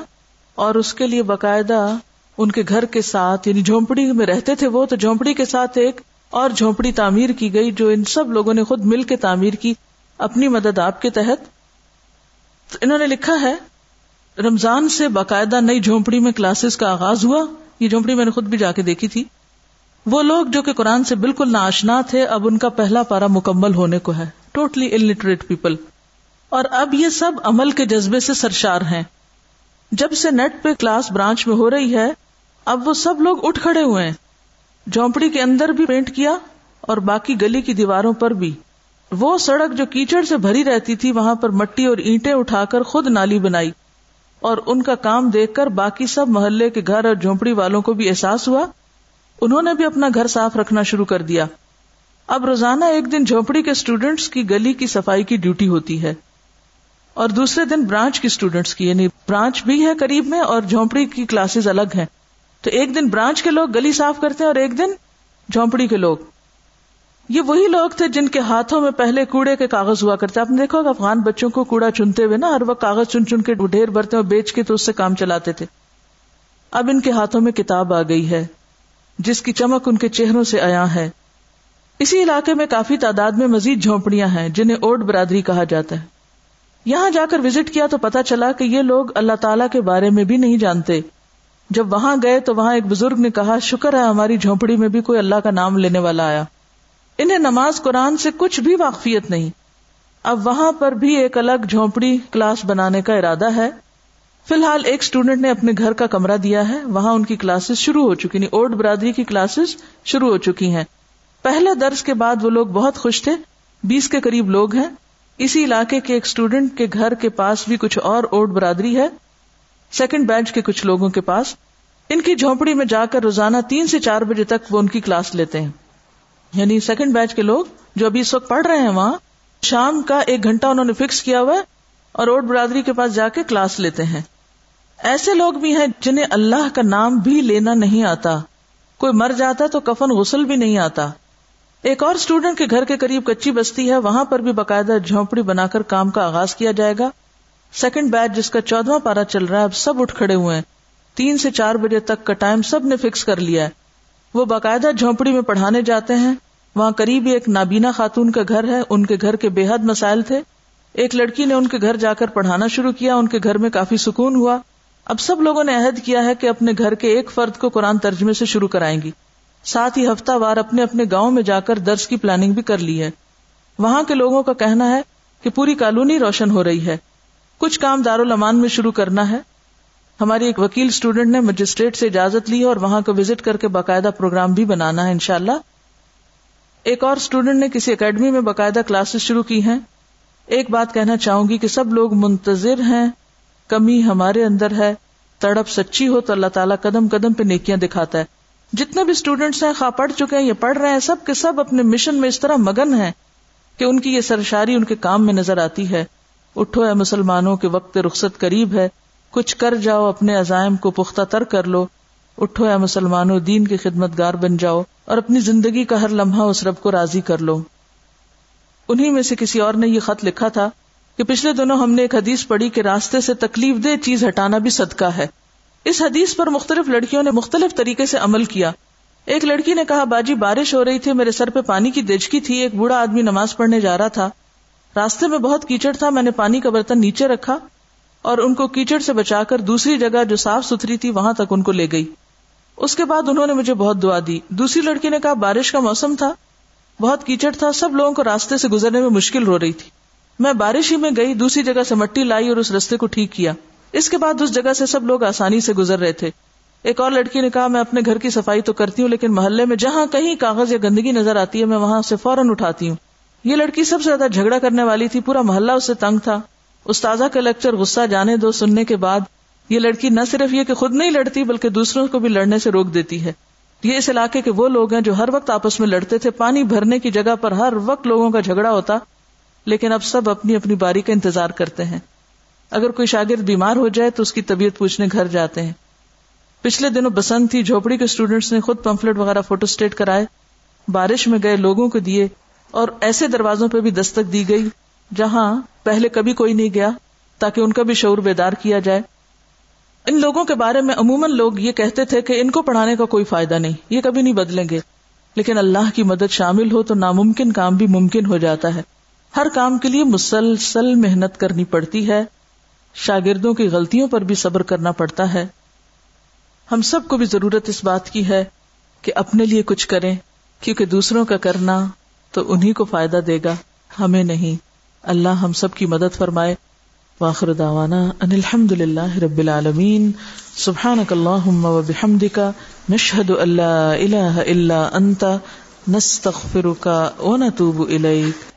اور اس کے لیے باقاعدہ ان کے گھر کے ساتھ یعنی جھونپڑی میں رہتے تھے وہ، تو جھونپڑی کے ساتھ ایک اور جھونپڑی تعمیر کی گئی جو ان سب لوگوں نے خود مل کے تعمیر کی اپنی مدد آپ کے تحت۔ تو انہوں نے لکھا ہے رمضان سے باقاعدہ نئی جھونپڑی میں کلاسز کا آغاز ہوا، یہ جھونپڑی میں نے خود بھی جا کے دیکھی تھی۔ وہ لوگ جو کہ قرآن سے بالکل ناشنا تھے، اب ان کا پہلا پارا مکمل ہونے کو ہے۔ ٹوٹلی انلٹریٹ پیپل اور اب یہ سب عمل کے جذبے سے سرشار ہیں۔ جب سے نیٹ پہ کلاس برانچ میں ہو رہی ہے، اب وہ سب لوگ اٹھ کھڑے ہوئے ہیں۔ جھونپڑی کے اندر بھی پینٹ کیا اور باقی گلی کی دیواروں پر بھی۔ وہ سڑک جو کیچڑ سے بھری رہتی تھی، وہاں پر مٹی اور اینٹیں اٹھا کر خود نالی بنائی۔ اور ان کا کام دیکھ کر باقی سب محلے کے گھر اور جھونپڑی والوں کو بھی احساس ہوا۔ انہوں نے بھی اپنا گھر صاف رکھنا شروع کر دیا۔ اب روزانہ ایک دن جھونپڑی کے اسٹوڈینٹس کی گلی کی صفائی کی ڈیوٹی ہوتی ہے۔ اور دوسرے دن برانچ کی اسٹوڈینٹس کی یعنی برانچ بھی ہے قریب میں اور جھونپڑی کی کلاسز الگ ہیں۔ تو ایک دن برانچ کے لوگ گلی صاف کرتے ہیں اور ایک دن جھونپڑی کے لوگ۔ یہ وہی لوگ تھے جن کے ہاتھوں میں پہلے کوڑے کے کاغذ ہوا کرتے۔ آپ نے دیکھا افغان بچوں کو کوڑا چنتے ہوئے نا، ہر وقت کاغذ چن چن کے ڈھیر بھرتے اور بیچ کے تو اس سے کام چلاتے تھے۔ اب ان کے ہاتھوں میں کتاب آ گئی ہے، جس کی چمک ان کے چہروں سے آیا ہے۔ اسی علاقے میں کافی تعداد میں مزید جھونپڑیاں ہیں، جنہیں اوڈ برادری کہا جاتا ہے۔ یہاں جا کر وزٹ کیا تو پتا چلا کہ یہ لوگ اللہ تعالی کے بارے میں بھی نہیں جانتے۔ جب وہاں گئے تو وہاں ایک بزرگ نے کہا، شکر ہے ہماری جھونپڑی میں بھی کوئی اللہ کا نام لینے والا آیا۔ انہیں نماز قرآن سے کچھ بھی واقفیت نہیں۔ اب وہاں پر بھی ایک الگ جھونپڑی کلاس بنانے کا ارادہ ہے۔ فی الحال ایک اسٹوڈینٹ نے اپنے گھر کا کمرہ دیا ہے۔ وہاں ان کی کلاسز شروع ہو چکی اوٹ برادری کی کلاسز شروع ہو چکی ہیں۔ پہلے درس کے بعد وہ لوگ بہت خوش تھے۔ بیس کے قریب لوگ ہیں۔ اسی علاقے کے ایک اسٹوڈینٹ کے گھر کے پاس بھی کچھ اور اوٹ برادری ہے۔ سیکنڈ بینچ کے کچھ لوگوں کے پاس۔ ان کی جھونپڑی میں جا کر روزانہ تین سے چار بجے تک وہ ان کی کلاس لیتے ہیں۔ یعنی سیکنڈ بیچ کے لوگ جو ابھی اس وقت پڑھ رہے ہیں وہاں، شام کا ایک گھنٹہ انہوں نے فکس کیا ہوا ہے اور اوٹ برادری کے پاس جا کے کلاس لیتے ہیں۔ ایسے لوگ بھی ہیں جنہیں اللہ کا نام بھی لینا نہیں آتا۔ کوئی مر جاتا تو کفن غسل بھی نہیں آتا۔ ایک اور اسٹوڈینٹ کے گھر کے قریب کچی بستی ہے، وہاں پر بھی باقاعدہ جھونپڑی بنا کر کام کا آغاز کیا جائے گا۔ سیکنڈ بیچ جس کا چودواں پارا چل رہا ہے، اب سب اٹھ کھڑے ہوئے ہیں۔ تین سے چار بجے تک کا ٹائم سب نے فکس کر لیا ہے۔ وہ باقاعدہ جھونپڑی میں پڑھانے جاتے ہیں۔ وہاں قریب ایک نابینا خاتون کا گھر ہے۔ ان کے گھر کے بے حد مسائل تھے۔ ایک لڑکی نے ان کے گھر جا کر پڑھانا شروع کیا۔ ان کے گھر میں کافی سکون ہوا۔ اب سب لوگوں نے عہد کیا ہے کہ اپنے گھر کے ایک فرد کو قرآن ترجمے سے شروع کرائیں گی۔ ساتھ ہی ہفتہ وار اپنے اپنے گاؤں میں جا کر درس کی پلاننگ بھی کر لی ہے۔ وہاں کے لوگوں کا کہنا ہے کہ پوری کالونی روشن ہو رہی ہے۔ کچھ کام دارالامان میں شروع کرنا ہے۔ ہماری ایک وکیل اسٹوڈینٹ نے مجسٹریٹ سے اجازت لی اور وہاں کو وزٹ کر کے باقاعدہ پروگرام بھی بنانا ہے انشاءاللہ۔ ایک اور اسٹوڈینٹ نے کسی اکیڈمی میں باقاعدہ کلاسز شروع کی ہیں۔ ایک بات کہنا چاہوں گی کہ سب لوگ منتظر ہیں۔ کمی ہمارے اندر ہے۔ تڑپ سچی ہو تو اللہ تعالیٰ قدم قدم پہ نیکیاں دکھاتا ہے۔ جتنے بھی اسٹوڈینٹس ہیں، خواہ پڑھ چکے ہیں یا پڑھ رہے ہیں، سب کے سب اپنے مشن میں اس طرح مگن ہیں کہ ان کی یہ سرشاری ان کے کام میں نظر آتی ہے۔ اٹھو اے مسلمانوں کے وقت رخصت قریب ہے۔ کچھ کر جاؤ، اپنے عزائم کو پختہ تر کر لو۔ اٹھو اے مسلمانوں، دین کی خدمت گار بن جاؤ اور اپنی زندگی کا ہر لمحہ اس رب کو راضی کر لو۔ انہیں میں سے کسی اور نے یہ خط لکھا تھا کہ پچھلے دنوں ہم نے ایک حدیث پڑھی کہ راستے سے تکلیف دہ چیز ہٹانا بھی صدقہ ہے۔ اس حدیث پر مختلف لڑکیوں نے مختلف طریقے سے عمل کیا۔ ایک لڑکی نے کہا، باجی بارش ہو رہی تھی، میرے سر پہ پانی کی دجکی تھی، ایک بوڑھا آدمی نماز پڑھنے جا رہا تھا۔ راستے میں بہت کیچڑ تھا، میں نے پانی کا برتن نیچے رکھا۔ اور ان کو کیچڑ سے بچا کر دوسری جگہ جو صاف ستھری تھی وہاں تک ان کو لے گئی۔ اس کے بعد انہوں نے مجھے بہت دعا دی۔ دوسری لڑکی نے کہا، بارش کا موسم تھا، بہت کیچڑ تھا، سب لوگوں کو راستے سے گزرنے میں مشکل ہو رہی تھی۔ میں بارش ہی میں گئی، دوسری جگہ سے مٹی لائی اور اس رستے کو ٹھیک کیا۔ اس کے بعد اس جگہ سے سب لوگ آسانی سے گزر رہے تھے۔ ایک اور لڑکی نے کہا، میں اپنے گھر کی صفائی تو کرتی ہوں، لیکن محلے میں جہاں کہیں کاغذ یا گندگی نظر آتی ہے، میں وہاں سے فوراً اٹھاتی ہوں۔ یہ لڑکی سب سے زیادہ جھگڑا کرنے والی تھی، پورا محلہ اس سے تنگ تھا۔ استاذہ کا لیکچر غصہ جانے دو سننے کے بعد یہ لڑکی نہ صرف یہ کہ خود نہیں لڑتی بلکہ دوسروں کو بھی لڑنے سے روک دیتی ہے۔ یہ اس علاقے کے وہ لوگ ہیں جو ہر وقت آپس میں لڑتے تھے، پانی بھرنے کی جگہ پر ہر وقت لوگوں کا جھگڑا ہوتا، لیکن اب سب اپنی اپنی باری کا انتظار کرتے ہیں۔ اگر کوئی شاگرد بیمار ہو جائے تو اس کی طبیعت پوچھنے گھر جاتے ہیں۔ پچھلے دنوں بسنت تھی، جھوپڑی کے اسٹوڈینٹس نے خود پمفلٹ وغیرہ فوٹو اسٹیٹ کرائے۔ بارش میں گئے لوگوں کو دیے اور ایسے دروازوں پہ بھی دستک دی گئی۔ جہاں پہلے کبھی کوئی نہیں گیا تاکہ ان کا بھی شعور بیدار کیا جائے۔ ان لوگوں کے بارے میں عموماً لوگ یہ کہتے تھے کہ ان کو پڑھانے کا کوئی فائدہ نہیں، یہ کبھی نہیں بدلیں گے۔ لیکن اللہ کی مدد شامل ہو تو ناممکن کام بھی ممکن ہو جاتا ہے۔ ہر کام کے لیے مسلسل محنت کرنی پڑتی ہے۔ شاگردوں کی غلطیوں پر بھی صبر کرنا پڑتا ہے۔ ہم سب کو بھی ضرورت اس بات کی ہے کہ اپنے لیے کچھ کریں، کیونکہ دوسروں کا کرنا تو انہیں کو فائدہ دے گا، ہمیں نہیں۔ اللہ ہم سب کی مدد فرمائے۔ واخر دعوانا ان الحمد للہ رب العالمین۔ سبحانک اللہم و بحمدک۔ نشہد ان لا الہ الا انت۔ نستغفرک و نتوب الیک۔